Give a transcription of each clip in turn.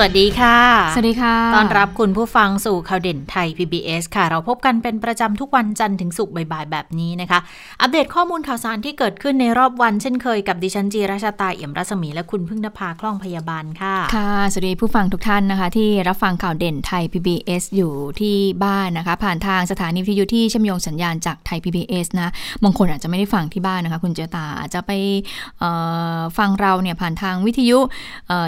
สวัสดีค่ะ สวัสดีค่ะต้อนรับคุณผู้ฟังสู่ข่าวเด่นไทย PBS ค่ะ เราพบกันเป็นประจำทุกวันจันทร์ถึงศุกร์บ่ายๆ แบบนี้นะคะ อัปเดตข้อมูลข่าวสารที่เกิดขึ้นในรอบวันเช่นเคยกับดิฉันจีราชาตาเอี่ยมรัศมีและคุณพึ่งนภาคล่องพยาบาลค่ะ ค่ะ สวัสดีผู้ฟังทุกท่านนะคะ ที่รับฟังข่าวเด่นไทย PBS อยู่ที่บ้านนะคะ ผ่านทางสถานีวิทยุที่เชื่อมโยงสัญญาณจากไทย PBS นะบางคนอาจจะไม่ได้ฟังที่บ้านนะคะ คุณเจตาอาจจะไปฟังเราเนี่ยผ่านทางวิทยุ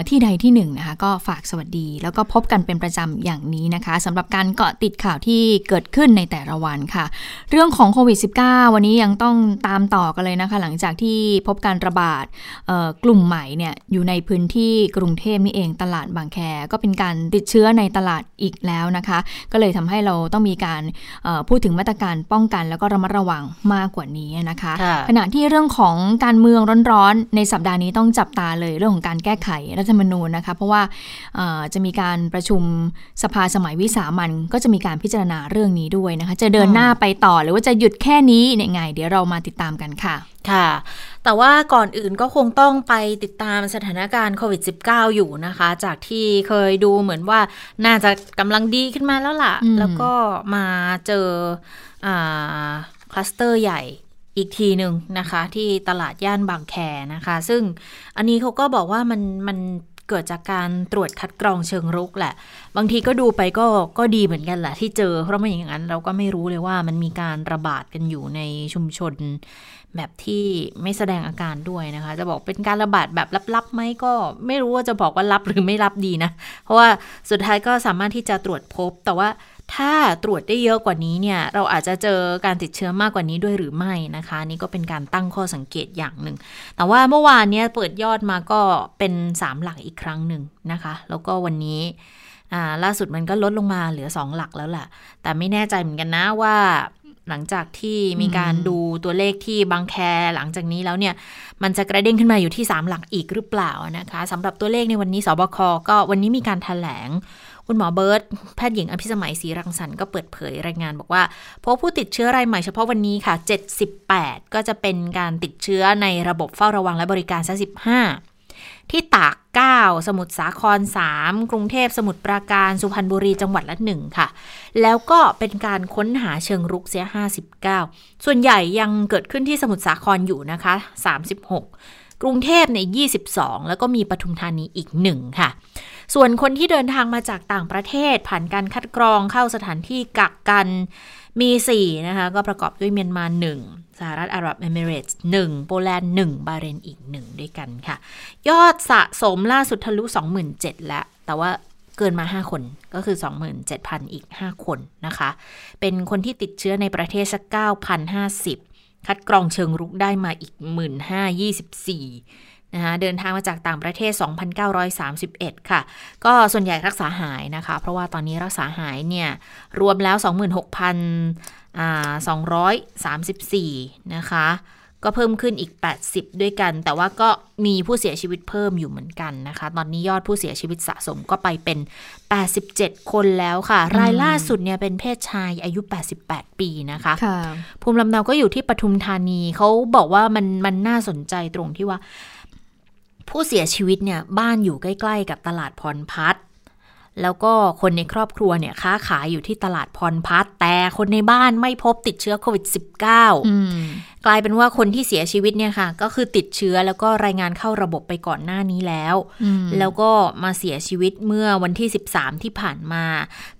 ที่ใดที่หนึ่งนะคะก็ฝากสวัสดี แล้วก็ก็พบกันเป็นประจำอย่างนี้นะคะสำหรับการเกาะติดข่าวที่เกิดขึ้นในแต่ละวันค่ะ เรื่องของโควิด -19 วันนี้ยังต้องตามต่อกันเลยนะคะ หลังจากที่พบการระบาดกลุ่มใหม่เนี่ยอยู่ในพื้นที่กรุงเทพนี่เองตลาดบางแคก็เป็นการติดเชื้อในตลาดอีกแล้วนะคะ ก็เลยทำให้เราต้องมีการพูดถึงมาตรการป้องกันแล้วก็ระมัดระวังมากกว่านี้นะคะ ขณะที่เรื่องของการเมืองร้อนๆ ในสัปดาห์นี้ต้องจับตาเลยเรื่องของการแก้ไขรัฐธรรมนูญนะคะ เพราะว่าจะมีการประชุมสภาสมัยวิสามันก็จะมีการพิจารณาเรื่องนี้ด้วยนะคะ จะเดินหน้าไปต่อหรือว่าจะหยุดแค่นี้เนี่ยไง เดี๋ยวเรามาติดตามกันค่ะค่ะ แต่ว่าก่อนอื่นก็คงต้องไปติดตามสถานการณ์โควิด -19 อยู่นะคะ จากที่เคยดูเหมือนว่าน่าจะกำลังดีขึ้นมาแล้วล่ะ แล้วก็มาเจอคลัสเตอร์ใหญ่อีกทีหนึ่งนะคะ ที่ตลาดย่านบางแคนะคะ ซึ่งอันนี้เขาก็บอกว่ามันมัน เกิดจากการตรวจคัดกรองเชิงรุกแหละ บางทีก็ดูไปก็ก็ดีเหมือนกันแหละที่เจอ เพราะไม่อย่างนั้นเราก็ไม่รู้เลยว่ามันมีการระบาดกันอยู่ในชุมชน แบบที่ไม่แสดงอาการด้วยนะคะ จะบอกเป็นการระบาดแบบลับๆไหมก็ไม่รู้ว่าจะบอกว่าลับหรือไม่ลับดีนะ เพราะว่าสุดท้ายก็สามารถที่จะตรวจพบแต่ว่า ถ้าตรวจได้เยอะกว่านี้เนี่ย เราอาจจะเจอการติดเชื้อมากกว่านี้ด้วยหรือไม่นะคะ นี่ก็เป็นการตั้งข้อสังเกตอย่างหนึ่ง แต่ว่าเมื่อวานนี้เปิดยอดมาก็เป็น3หลักอีกครั้งหนึ่งนะคะ แล้วก็วันนี้ล่าสุดมันก็ลดลงมาเหลือ 2 หลักแล้วแหละแต่ไม่แน่ใจเหมือนกันนะว่าหลังจากที่มีการดูตัวเลขที่บางแคหลังจากนี้แล้วเนี่ย มันจะกระเด้งขึ้นมาอยู่ที่ 3 หลักอีกหรือเปล่านะคะสำหรับตัวเลขในวันนี้สบคก็วันนี้มีการถแถลง คุณหมอเบิร์ตแพทย์หญิงอภิสมัยศรีรังสรรค์ก็เปิดเผยรายงานบอกว่าพบผู้ติดเชื้อรายใหม่เฉพาะวันนี้ค่ะ 78 ก็จะเป็นการติดเชื้อในระบบเฝ้าระวังและบริการซะ15 ที่ตาก 9 สมุทรสาคร 3 กรุงเทพสมุทรปราการสุพรรณบุรีจังหวัดละ 1 ค่ะ แล้วก็เป็นการค้นหาเชิงรุกเสีย 59 ส่วนใหญ่ยังเกิดขึ้นที่สมุทรสาครอยู่นะคะ 36กรุงเทพใน 22 แล้วก็มีปทุมธานีอีก 1 ค่ะ ส่วนคนที่เดินทางมาจากต่างประเทศผ่านการคัดกรองเข้าสถานที่กักกันมี 4 นะคะ ก็ประกอบด้วยเมียนมา 1 สหรัฐอาหรับเอมิเรตส์1 โปแลนด์ 1 บาเรนอีก 1 ด้วยกันค่ะ ยอดสะสมล่าสุดทะลุ 27,000แล้ว แต่ว่าเกินมา 5 คนก็คือ 27,000 อีก 5 คนนะคะ เป็นคนที่ติดเชื้อในประเทศสัก9,050 คัดกรองเชิงรุกได้มาอีก 1,524 นะคะเดินทางมาจากต่างประเทศ 2,931 ค่ะ ก็ส่วนใหญ่รักษาหายนะคะ เพราะว่าตอนนี้รักษาหายเนี่ย รวมแล้ว 26,234 นะคะ ก็เพิ่มขึ้นอีก 80 ด้วยกัน แต่ว่าก็มีผู้เสียชีวิตเพิ่มอยู่เหมือนกันนะคะ ตอนนี้ยอดผู้เสียชีวิตสะสมก็ไปเป็น 87 คนแล้วค่ะ รายล่าสุดเนี่ยเป็นเพศชายอายุ 88 ปีนะคะคะภูมิลำเนาก็อยู่ที่ปทุมธานีเขาบอกว่ามันมันน่าสนใจตรงที่ว่า ผู้เสียชีวิตเนี่ยบ้านอยู่ใกล้ ๆ กับตลาดพรพัฒแล้วก็คนในครอบครัวเนี่ยค้าขายอยู่ที่ตลาดพรพัฒแต่คนในบ้านไม่พบติดเชื้อโควิด -19 กลายเป็นว่าคนที่เสียชีวิตเนี่ยค่ะ ก็คือติดเชื้อแล้วก็รายงานเข้าระบบไปก่อนหน้านี้แล้ว แล้วก็มาเสียชีวิตเมื่อวันที่ 13 ที่ผ่านมา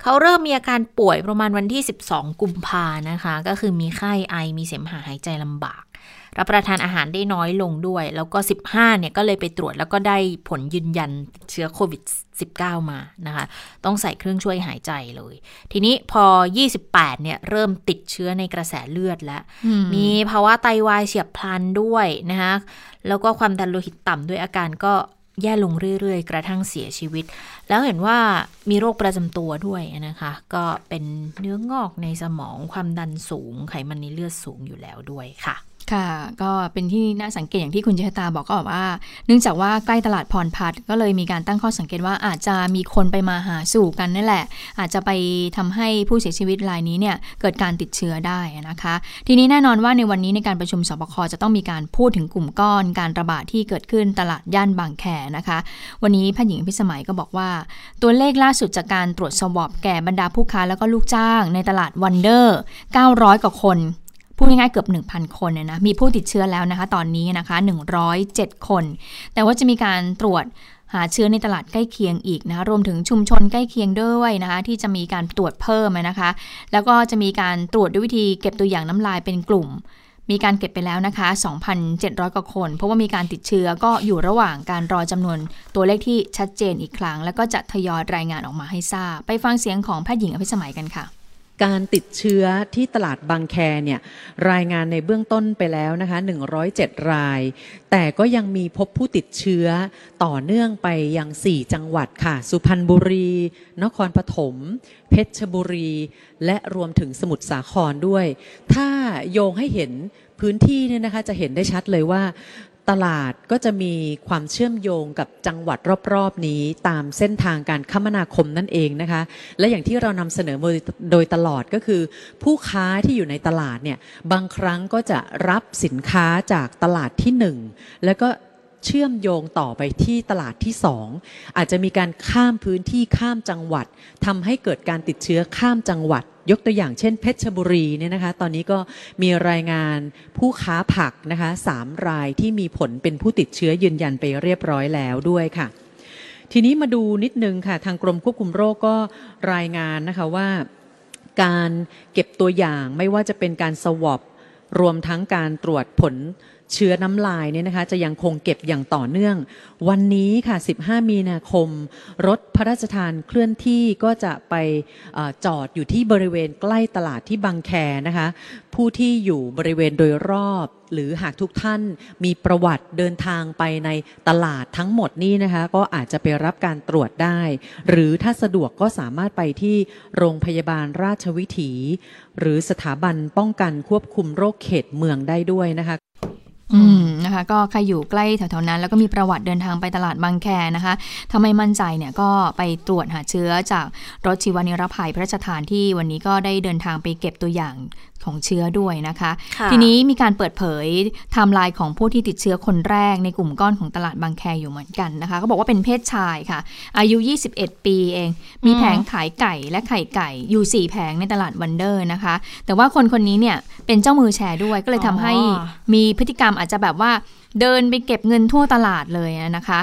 เขาเริ่มมีอาการป่วยประมาณวันที่ 12 กุมภานะคะ ก็คือมีไข้ไอมีเสมหะหายใจลำบาก รับประทานอาหารได้น้อยลงด้วย แล้วก็ 15เนี่ยก็เลยไปตรวจแล้วก็ได้ผลยืนยันเชื้อโควิด 19 มานะคะ ต้องใส่เครื่องช่วยหายใจเลย ทีนี้พอ 28เนี่ยเริ่มติดเชื้อในกระแสเลือดแล้ว มีภาวะไตวายเฉียบพลันด้วยนะคะแล้วก็ความดันโลหิตต่ำด้วยอาการก็แย่ลงเรื่อยๆ กระทั่งเสียชีวิต แล้วเห็นว่ามีโรคประจำตัวด้วยนะคะ ก็เป็นเนื้องอกในสมองความดันสูงไขมันในเลือดสูงอยู่แล้วด้วยค่ะ ค่ะ ก็เป็นที่น่าสังเกตอย่างที่คุณเจษตาบอกก็บอกว่า เนื่องจากว่าใกล้ตลาดพรพัฒก็เลยมีการตั้งข้อสังเกตว่าอาจจะมีคนไปมาหาสู่กันนั่นแหละ อาจจะไปทำให้ผู้เสียชีวิตรายนี้เนี่ยเกิดการติดเชื้อได้นะคะ ทีนี้แน่นอนว่าในวันนี้ในการประชุมสบคจะต้องมีการพูดถึงกลุ่มก้อนการระบาดที่เกิดขึ้นตลาดย่านบางแคนะคะ วันนี้แพทย์หญิงพิสมัยก็บอกว่า ตัวเลขล่าสุดจากการตรวจสวอบแก่บรรดาผู้ค้าแล้วก็ลูกจ้าง ในตลาดวันเดอร์900กว่าคน พูดง่ายๆเกือบ 1,000 คนเนะมีผู้ติดเชื้อแล้วนะคะตอนนี้นะคะ 107 คน แต่ว่าจะมีการตรวจหาเชื้อในตลาดใกล้เคียงอีกนะคะรวมถึงชุมชนใกล้เคียงด้วยนะคะ ที่จะมีการตรวจเพิ่มนะคะ แล้วก็จะมีการตรวจด้วยวิธีเก็บตัวอย่างน้ำลายเป็นกลุ่ม มีการเก็บไปแล้วนะคะ 2,700 กว่าคน เพราะว่ามีการติดเชื้อก็อยู่ระหว่างการรอจำนวนตัวเลขที่ชัดเจนอีกครั้ง แล้วก็จะทยอยรายงานออกมาให้ทราบ ไปฟังเสียงของแพทย์หญิงอภิสมัยกันค่ะ การติดเชื้อที่ตลาดบางแคเนี่ยรายงานในเบื้องต้นไปแล้วนะคะ 107 ราย แต่ก็ยังมีพบผู้ติดเชื้อต่อเนื่องไปยัง 4 จังหวัดค่ะ สุพรรณบุรี นครปฐม เพชรบุรี และรวมถึงสมุทรสาครด้วย ถ้าโยงให้เห็นพื้นที่เนี่ยนะคะจะเห็นได้ชัดเลยว่า ตลาดก็จะมีความเชื่อมโยงกับจังหวัดรอบๆนี้ตามเส้นทางการคมนาคมนั่นเองนะคะ และอย่างที่เรานำเสนอโดยตลอดก็คือ ผู้ค้าที่อยู่ในตลาดเนี่ยบางครั้งก็จะรับสินค้าจากตลาดที่หนึ่งแล้วก็เชื่อมโยงต่อไปที่ตลาดที่สองอาจจะมีการข้ามพื้นที่ข้ามจังหวัดทำให้เกิดการติดเชื้อข้ามจังหวัด ยกตัวอย่างเช่นเพชรบุรีเนี่ยนะคะตอนนี้ก็มีรายงานผู้ค้าผักนะคะสามรายที่มีผลเป็นผู้ติดเชื้อยืนยันไปเรียบร้อยแล้วด้วยค่ะ ทีนี้มาดูนิดนึงค่ะ ทางกรมควบคุมโรคก็รายงานนะคะว่าการเก็บตัวอย่างไม่ว่าจะเป็นการสวอปรวมทั้งการตรวจผล เชื้อน้ำลายเนี่ยนะคะจะยังคงเก็บอย่างต่อเนื่อง วันนี้ค่ะ 15 มีนาคม รถพระราชทานเคลื่อนที่ก็จะไปอจอดอยู่ที่บริเวณใกล้ตลาดที่บางแคนะคะ ผู้ที่อยู่บริเวณโดยรอบหรือหากทุกท่านมีประวัติเดินทางไปในตลาดทั้งหมดนี้นะคะก็อาจจะไปรับการตรวจได้ หรือถ้าสะดวกก็สามารถไปที่โรงพยาบาลราชวิถี หรือสถาบันป้องกันควบคุมโรคเขตเมืองได้ด้วยนะคะ อืมนะคะ ก็ใครอยู่ใกล้แถวๆนั้น แล้วก็มีประวัติเดินทางไปตลาดบางแคนะคะทำไมมั่นใจเนี่ยก็ไปตรวจหาเชื้อจากรถชีวนิรภัยพระราชทานที่วันนี้ก็ได้เดินทางไปเก็บตัวอย่าง ของเชื้อด้วยนะคะ ทีนี้มีการเปิดเผยไทม์ไลน์ของผู้ที่ติดเชื้อคนแรกในกลุ่มก้อนของตลาดบางแคอยู่เหมือนกันนะคะเขาบอกว่าเป็นเพศชายค่ะ อายุ 21 ปีเอง มีแผงขายไก่และไข่ไก่อยู่ 4 แผงในตลาดวันเดอร์นะคะ แต่ว่าคนคนนี้เนี่ยเป็นเจ้ามือแชร์ด้วยก็เลยทำให้มีพฤติกรรมอาจจะแบบว่าเดินไปเก็บเงินทั่วตลาดเลยนะคะ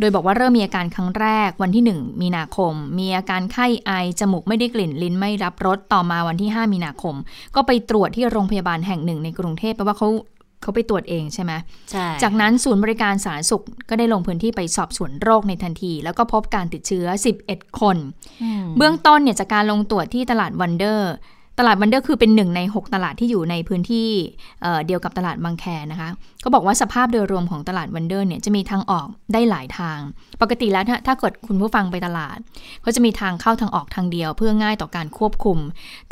โดยบอกว่าเริ่มมีอาการครั้งแรกวันที่ 1 มีนาคม มีอาการไข้ไอ จมูกไม่ได้กลิ่น ลิ้นไม่รับรส ต่อมาวันที่ 5 มีนาคม ก็ไปตรวจที่โรงพยาบาลแห่งหนึ่งในกรุงเทพแปลว่าเขาเขาไปตรวจเองใช่ไหมใช่ จากนั้นศูนย์บริการสาธารณสุขก็ได้ลงพื้นที่ไปสอบสวนโรคในทันที แล้วก็พบการติดเชื้อ 11 คน เบื้องต้นเนี่ยจากการลงตรวจที่ตลาดวันเดอร์ ตลาดวันเดอร์คือเป็นหนึ่งใน 6 ตลาดที่อยู่ในพื้นที่เดียวกับตลาดบางแคนะคะก็บอกว่าสภาพโดยรวมของตลาดวันเดอร์เนี่ยจะมีทางออกได้หลายทาง ปกติแล้วถ้าเกิดคุณผู้ฟังไปตลาด ก็จะมีทางเข้าทางออกทางเดียว เพื่อง่ายต่อการควบคุม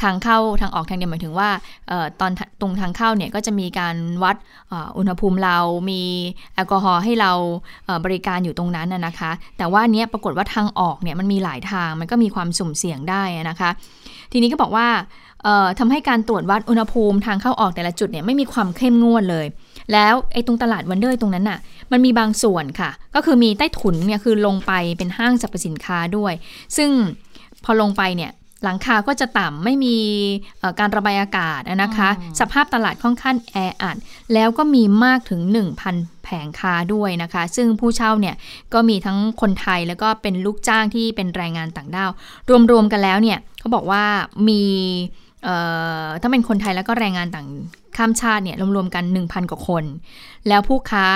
ทางเข้าทางออกทางเดียวหมายถึงว่าตอนตรงทางเข้าเนี่ยก็จะมีการวัดอุณหภูมิเรา มีแอลกอฮอล์ให้เราบริการอยู่ตรงนั้นนะคะ แต่ว่าเนี้ยปรากฏว่าทางออกเนี่ยมันมีหลายทางมันก็มีความสุ่มเสี่ยงได้นะคะ ทีนี้ก็บอกว่า ทำให้การตรวจวัดอุณหภูมิทางเข้าออกแต่ละจุดเนี่ยไม่มีความเข้มงวดเลย แล้วไอ้ตรงตลาดวันเดอร์ตรงนั้นน่ะ มันมีบางส่วนค่ะ ก็คือมีใต้ถุนเนี่ยคือลงไปเป็นห้างสรรพสินค้าด้วย ซึ่งพอลงไปเนี่ยหลังคาก็จะต่ำไม่มีการระบายอากาศนะคะ สภาพตลาดค่อนข้างแออัดแล้วก็มีมากถึง 1,000 แผงค้าด้วยนะคะ ซึ่งผู้เช่าเนี่ยก็มีทั้งคนไทยแล้วก็เป็นลูกจ้างที่เป็นแรงงานต่างด้าว รวมๆกันแล้วเนี่ยเขาบอกว่ามี ถ้าเป็นคนไทยแล้วก็แรงงานต่างข้ามชาติเนี่ยรวมๆกัน 1,000 กว่าคน แล้วผู้ค้า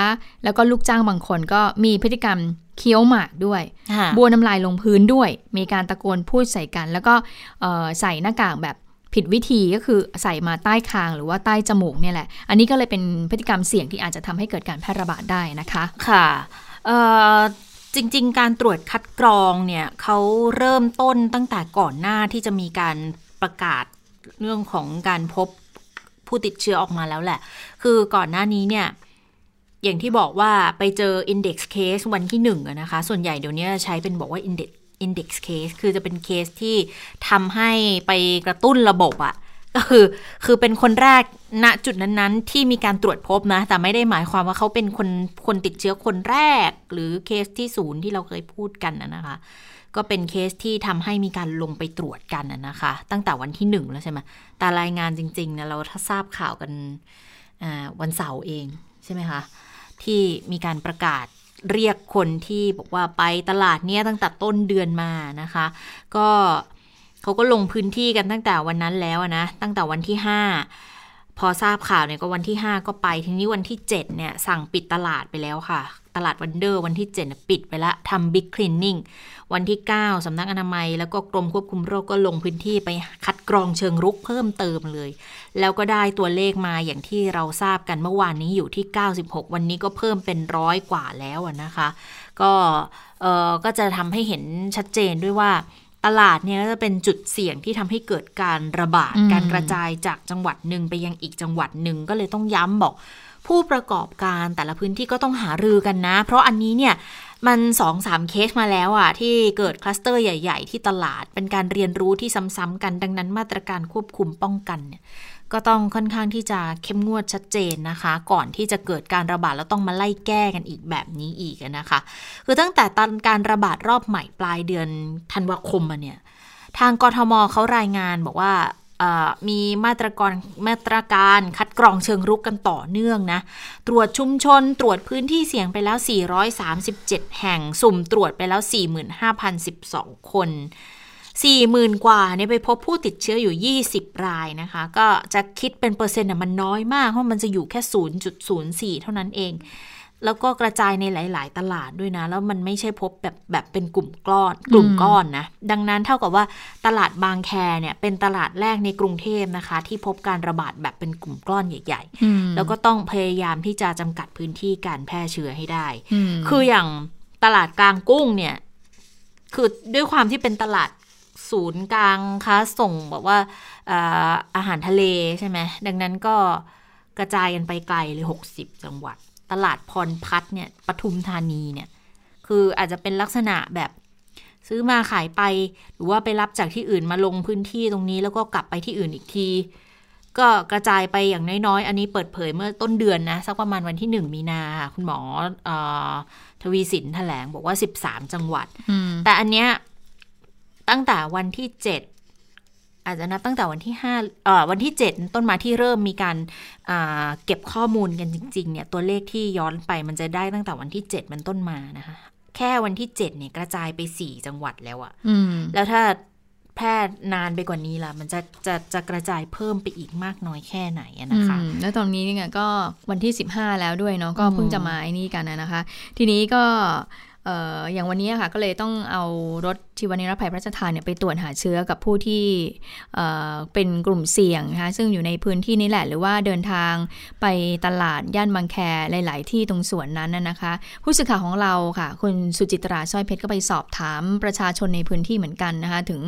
แล้วก็ลูกจ้างบางคนก็มีพฤติกรรมเคี้ยวหมากด้วย บัวน้ำลายลงพื้นด้วย มีการตะโกนพูดใส่กัน แล้วก็ใส่หน้ากากแบบผิดวิธีก็คือใส่มาใต้คางหรือว่าใต้จมูกเนี่ยแหละ อันนี้ก็เลยเป็นพฤติกรรมเสี่ยงที่อาจจะทำให้เกิดการแพร่ระบาดได้นะคะ ค่ะจริง ๆ การตรวจคัดกรองเนี่ยเขาเริ่มต้นตั้งแต่ก่อนหน้าที่จะมีการประกาศ เรื่องของการพบผู้ติดเชื้อออกมาแล้วแหละ คือก่อนหน้านี้เนี่ย อย่างที่บอกว่าไปเจอ index case วันที่หนึ่งนะคะ ส่วนใหญ่เดี๋ยวนี้ใช้เป็นบอกว่า index index case คือจะเป็นเคสที่ทำให้ไปกระตุ้นระบบอะ ก็คือคือเป็นคนแรกณจุดนั้นๆ ที่มีการตรวจพบนะ แต่ไม่ได้หมายความว่าเขาเป็นคนคนติดเชื้อคนแรก หรือเคสที่ศูนย์ที่เราเคยพูดกันนะนะคะ ก็เป็นเคสที่ทำให้มีการลงไปตรวจกันนะนะคะ ตั้งแต่วันที่หนึ่งแล้วใช่ไหมแต่รายงานจริงๆนะเราถ้าทราบข่าวกันวันเสาร์เองใช่ไหมคะที่มีการประกาศเรียกคนที่บอกว่าไปตลาดเนี้ยตั้งแต่ต้นเดือนมานะคะ ก็ เขาก็ลงพื้นที่กันตั้งแต่วันนั้นแล้วนะ ตั้งแต่วันที่ 5 พอทราบข่าวเนี่ยก็วันที่ 5 ก็ไป ทีนี้วันที่ 7 เนี่ย สั่งปิดตลาดไปแล้วค่ะ ตลาดวันเดอร์วันที่ 7 ปิดไปล้วทำบิ๊กคลีนนิ่ง วันที่ 9สำนักอนามัย แล้วก็กรมควบคุมโรคก็ลงพื้นที่ไปคัดกรองเชิงรุกเพิ่มเติมเลย แล้วก็ได้ตัวเลขมาอย่างที่เราทราบกันเมื่อวานนี้อยู่ที่ 96 วันนี้ก็เพิ่มเป็นร้อยกว่าแล้วนะคะ ก็ เออก็จะทำให้เห็นชัดเจนด้วยว่า ตลาดเนี่ยจะเป็นจุดเสี่ยงที่ทำให้เกิดการระบาด การกระจายจากจังหวัดหนึ่งไปยังอีกจังหวัดหนึ่งก็เลยต้องย้ำบอก ผู้ประกอบการแต่ละพื้นที่ก็ต้องหารือกันนะ เพราะอันนี้เนี่ยมันสองสามเคสมาแล้วอะที่เกิดคลัสเตอร์ใหญ่ ๆ ที่ตลาดเป็นการเรียนรู้ที่ซ้ำๆกันดังนั้นมาตรการควบคุมป้องกันเนี่ย ก็ต้องค่อนข้างที่จะเข้มงวดชัดเจนนะคะ ก่อนที่จะเกิดการระบาดแล้วต้องมาไล่แก้กันอีกแบบนี้อีกนะคะ คือตั้งแต่ตอนการระบาดรอบใหม่ปลายเดือนธันวาคมมาเนี่ยทางกทมเขารายงานบอกว่ามีมาตรการมาตรการคัดกรองเชิงรุกกันต่อเนื่องนะ ตรวจชุมชนตรวจพื้นที่เสี่ยงไปแล้ว 437 แห่ง สุ่มตรวจไปแล้ว 45,012 คน 40,000 กว่าเนี่ยไปพบผู้ติดเชื้ออยู่ 20 รายนะคะ ก็จะคิดเป็นเปอร์เซ็นต์มันน้อยมาก เพราะมันจะอยู่แค่ 0.04 เท่านั้นเอง แล้วก็กระจายในหลาย ๆ ตลาดด้วยนะ แล้วมันไม่ใช่พบแบบแบบเป็นกลุ่มก้อน กลุ่มก้อนนะ ดังนั้นเท่ากับว่าตลาดบางแคเนี่ยเป็นตลาดแรกในกรุงเทพนะคะ ที่พบการระบาดแบบเป็นกลุ่มก้อนใหญ่ ๆ แล้วก็ต้องพยายามที่จะจำกัดพื้นที่การแพร่เชื้อให้ได้ คืออย่างตลาดกลางกุ้งเนี่ยคือด้วยความที่เป็นตลาด ศูนย์กลางค้าส่งบอกว่าอาอาหารทะเลใช่ไหมดังนั้นก็กระจายกันไปไกลเลยหกสิบจังหวัด ตลาดพรพัฒเนี่ยปทุมธานีเนี่ย คืออาจจะเป็นลักษณะแบบซื้อมาขายไป หรือว่าไปรับจากที่อื่นมาลงพื้นที่ตรงนี้แล้วก็กลับไปที่อื่นอีกที ก็กระจายไปอย่างน้อยๆ อันนี้เปิดเผยเมื่อต้นเดือนนะ สักประมาณวันที่หนึ่งมีนาค่ะคุณหมออทวีสินแถลงบอกว่า 13 จังหวัด แต่อันเนี้ย ตั้งแต่วันที่ 7 อาจจะนับตั้งแต่วันที่ห้าเอ่อวันที่เจ็ดต้นมาที่เริ่มมีการเก็บข้อมูลกันจริงๆเนี่ยตัวเลขที่ย้อนไปมันจะได้ตั้งแต่วันที่เจ็ดมันต้นมานะคะแค่วันที่เจ็ดเนี่ยกระจายไปสี่จังหวัดแล้วอะแล้วถ้าแพร่นานไปกว่านี้ล่ะ มันจะจะจะกระจายเพิ่มไปอีกมากน้อยแค่ไหนนะคะ แล้วตอนนี้เนี่ยก็วันที่สิบห้าแล้วด้วยเนาะก็เพิ่งจะมาไอ้นี่กันนะคะ ทีนี้ก็ อย่างวันนี้ค่ะก็เลยต้องเอารถชีวนิรภัยพระราชทานเนี่ยไปตรวจหาเชื้อกับผู้ที่เป็นกลุ่มเสี่ยงนะคะซึ่งอยู่ในพื้นที่นี้แหละ หรือว่าเดินทางไปตลาดย่านบางแคหลาย ๆ ที่ตรงส่วนนั้นนะคะ ผู้สื่อข่าวของเราค่ะ คุณสุจิตราสร้อยเพชรก็ไปสอบถามประชาชนในพื้นที่เหมือนกันนะคะถึง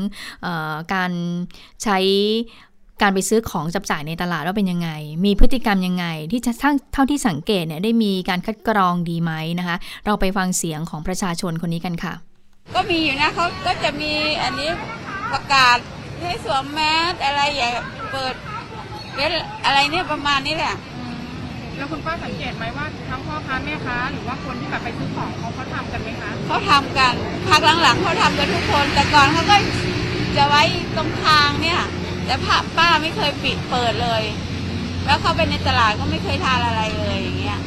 การใช้ การไปซื้อของจับจ่ายในตลาดว่าเป็นยังไง มีพฤติกรรมยังไง ที่จะเท่าที่สังเกตเนี่ยได้มีการคัดกรองดีไหมนะคะ เราไปฟังเสียงของประชาชนคนนี้กันค่ะ ก็มีอยู่นะเขาก็จะมีอันนี้ประกาศให้สวมแมสอะไรอย่าเปิดเว็อะไรเนี่ยประมาณนี้แหละแล้วคุณป้าสังเกตไหมว่าทั้งพ่อค้าแม่ค้าหรือว่าคนที่แบบไปซื้อของเขาเขาทำกันไหมคะเขาทำกันพักหลังๆเขาทำกันทุกคน แต่ก่อนเขาก็จะไว้ตรงทางเนี่ย แต่ผ้าป้าไม่เคยปิดเปิดเลย แล้วเข้าไปในตลาดก็ไม่เคยทานอะไรเลยอย่างเงี้ย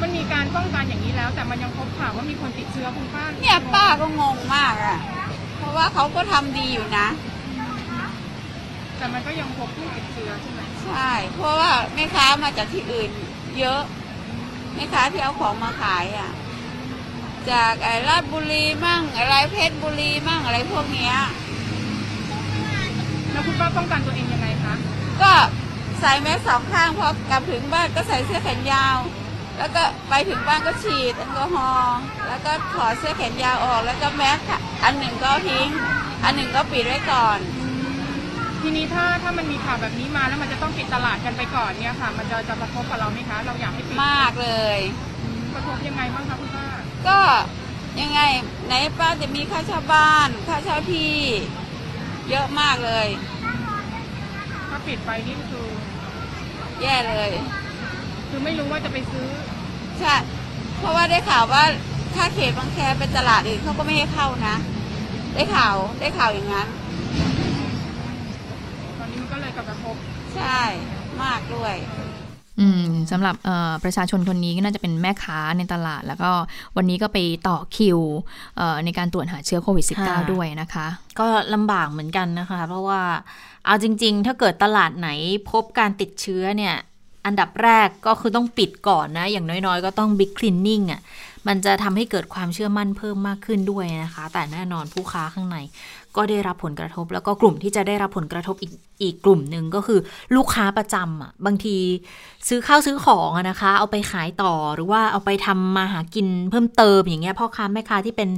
มันมีการป้องกันอย่างนี้แล้ว แต่มันยังพบข่าวว่ามีคนติดเชื้อคุณป้าเนี่ยป้าก็งงมากอะ เพราะว่าเขาก็ทำดีอยู่นะ แต่มันก็ยังพบผู้ติดเชื้อใช่ไหมใช่ เพราะว่าแม่ค้ามาจากที่อื่น เยอะ แม่ค้าที่เอาของมาขายอะ จากไอ้ราชบุรีมั่งอะไรเพชรบุรีมั่งอะไรพวกเนี้ย แล้วคุณป้าป้องกันตัวเองยังไงคะ ก็ใส่แมสสองข้างพอกลับถึงบ้านก็ใส่เสื้อแขนยาว แล้วก็ไปถึงบ้านก็ฉีดแอลกอฮอล์แล้วก็ถอดเสื้อแขนยาวออก แล้วก็แมสอันหนึ่งก็ทิ้ง อันหนึ่งก็ปิดไว้ก่อนแทีนี้ถ้าถ้ามันมีข่าวแบบนี้มาแล้วมันจะต้องปิดตลาดกันไปก่อนเนี่ยค่ะ มันจะจะกระทบกับเราไหมคะ เราอยากให้ปิดมากเลย กระทบยังไงบ้างคะคุณป้าก็ยังไงไหนป้าจะมีค่าเช่าบ้านค่าเช่าที่ เยอะมากเลย ถ้าปิดไปนี่คือแย่เลย คือไม่รู้ว่าจะไปซื้อ ใช่ เพราะว่าได้ข่าวว่าถ้าเขตบางแคเป็นตลาดอื่นเขาก็ไม่ให้เข้านะ ได้ข่าวได้ข่าวอย่างนั้น ตอนนี้มันก็เลยกระทบใช่มากด้วยอืม สำหรับประชาชนคนนี้ก็น่าจะเป็นแม่ค้าในตลาด แล้วก็วันนี้ก็ไปต่อคิวในการตรวจหาเชื้อโควิด -19 ด้วยนะคะ ก็ลำบากเหมือนกันนะคะ เพราะว่าเอาจริง ๆ ถ้าเกิดตลาดไหนพบการติดเชื้อเนี่ย อันดับแรกก็คือต้องปิดก่อนนะ อย่างน้อยๆ ก็ต้องบิ๊กคลีนนิ่งอะมันจะทำให้เกิดความเชื่อมั่นเพิ่มมากขึ้นด้วยนะคะ แต่แน่นอนผู้ค้าข้างใน ก็ได้รับผลกระทบ แล้วก็กลุ่มที่จะได้รับผลกระทบอีกอีกกลุ่มหนึ่งก็คือลูกค้าประจำอะบางทีซื้อข้าวซื้อของอะนะคะ เอาไปขายต่อหรือว่าเอาไปทำมาหากินเพิ่มเติมอย่างเงี้ยพ่อค้าแม่ค้าที่เป็น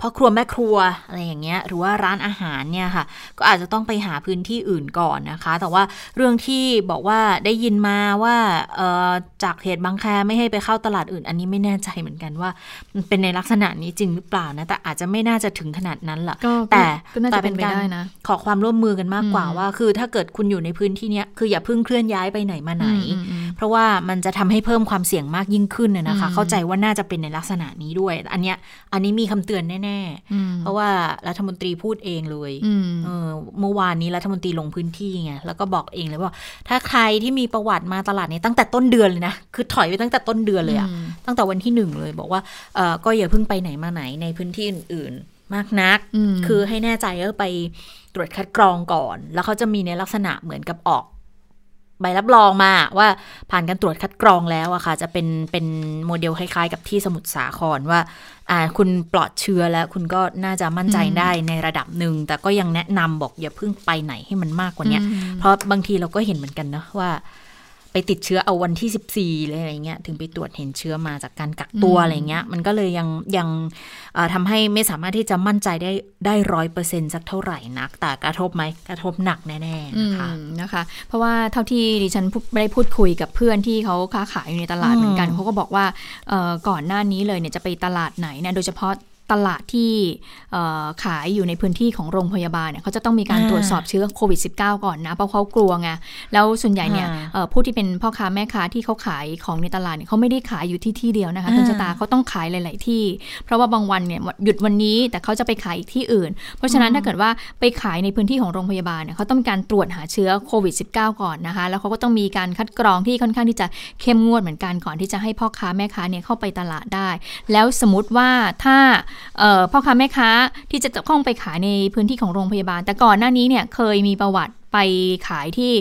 พ่อครัวแม่ครัวอะไรอย่างเงี้ยหรือว่าร้านอาหารเนี่ยค่ะ ก็อาจจะต้องไปหาพื้นที่อื่นก่อนนะคะ แต่ว่าเรื่องที่บอกว่าได้ยินมาว่าจากเหตุบางแคไม่ให้ไปเข้าตลาดอื่น อันนี้ไม่แน่ใจเหมือนกันว่ามันเป็นในลักษณะนี้จริงหรือเปล่านะแต่อาจจะไม่น่าจะถึงขนาดนั้นละแต่แต่เป็นการขอความร่วมมือกันมากกว่าว่า คือถ้าเกิดคุณอยู่ในพื้นที่เนี้ยคืออย่าเพิ่งเคลื่อนย้ายไปไหนมาไหน เพราะว่ามันจะทำให้เพิ่มความเสี่ยงมากยิ่งขึ้นนะคะ เข้าใจว่าน่าจะเป็นในลักษณะนี้ด้วย อันเนี้ยอันนี้มีคำเตือนแน่ๆ เพราะว่ารัฐมนตรีพูดเองเลยเเมื่อวานนี้รัฐมนตรีลงพื้นที่ไงแล้วก็บอกเองเลยว่า ถ้าใครที่มีประวัติมาตลาดนี้ตั้งแต่ต้นเดือนเลยนะคือถอยไปตั้งแต่ต้นเดือนเลยอะตั้งแต่วันที่หนึ่งเลยบอกว่าก็อย่าเพิ่งไปไหนมาไหนในพื้นที่อื่นๆ มากนัก คือให้แน่ใจก็ไปตรวจคัดกรองก่อน แล้วเขาจะมีในลักษณะเหมือนกับออกใบรับรองมาว่าผ่านการตรวจคัดกรองแล้วอะค่ะ จะเป็นเป็นโมเดลคล้ายๆ กับที่สมุทรสาครว่า อ่าคุณปลอดเชื้อแล้วคุณก็น่าจะมั่นใจได้ในระดับหนึ่ง แต่ก็ยังแนะนำบอกอย่าเพิ่งไปไหนให้มันมากกว่านี้เพราะบางทีเราก็เห็นเหมือนกันนะว่า ไปติดเชื้อเอาวันที่ 14เลยอะไรเงี้ยถึงไปตรวจเห็นเชื้อมาจากการกักตัวอะไรเงี้ย มันก็เลยยังยังทำให้ไม่สามารถที่จะมั่นใจได้ได้ร้อยเปอร์เซ็นต์สักเท่าไหร่นัก แต่กระทบไหมกระทบหนักแน่ๆนะคะนะคะ เพราะว่าเท่าที่ดิฉันได้พูดคุยกับเพื่อนที่เขาค้าขายอยู่ในตลาดเหมือนกันเขาก็บอกว่าก่อนหน้านี้เลยเนี่ยจะไปตลาดไหนเนี่ยโดยเฉพาะ ตลาดที่ขายอยู่ในพื้นที่ของโรงพยาบาลเนี่ยเขาจะต้องมีการตรวจสอบเชื้อโควิด -19 ก่อนนะเพราะเขากลัวไงแล้วส่วนใหญ่เนี่ยผู้ที่เป็นพ่อค้าแม่ค้าที่เขาขายของในตลาดเนี่ยเขาไม่ได้ขายอยู่ที่ที่เดียวนะคะคุณชะตาเขาต้องขายหลาย ๆ ที่ เพราะว่าบางวันเนี่ยหยุดวันนี้แต่เขาจะไปขายอีกที่อื่น เพราะฉะนั้นถ้าเกิดว่าไปขายในพื้นที่ของโรงพยาบาลเนี่ยเขาต้องมีการตรวจหาเชื้อโควิด -19 ก่อนนะคะแล้วเขาก็ต้องมีการคัดกรองที่ค่อนข้างที่จะเข้มงวดเหมือนกันก่อนที่จะให้พ่อค้าแม่ค้าเนี่ยเข้าไปตลาดได้ แล้วสมมติว่าถ้าพ่อค้าแม่ค้าที่จะเข้าไปขายในพื้นที่ของโรงพยาบาล แต่ก่อนหน้านี้เนี่ยเคยมีประวัติไปขายที่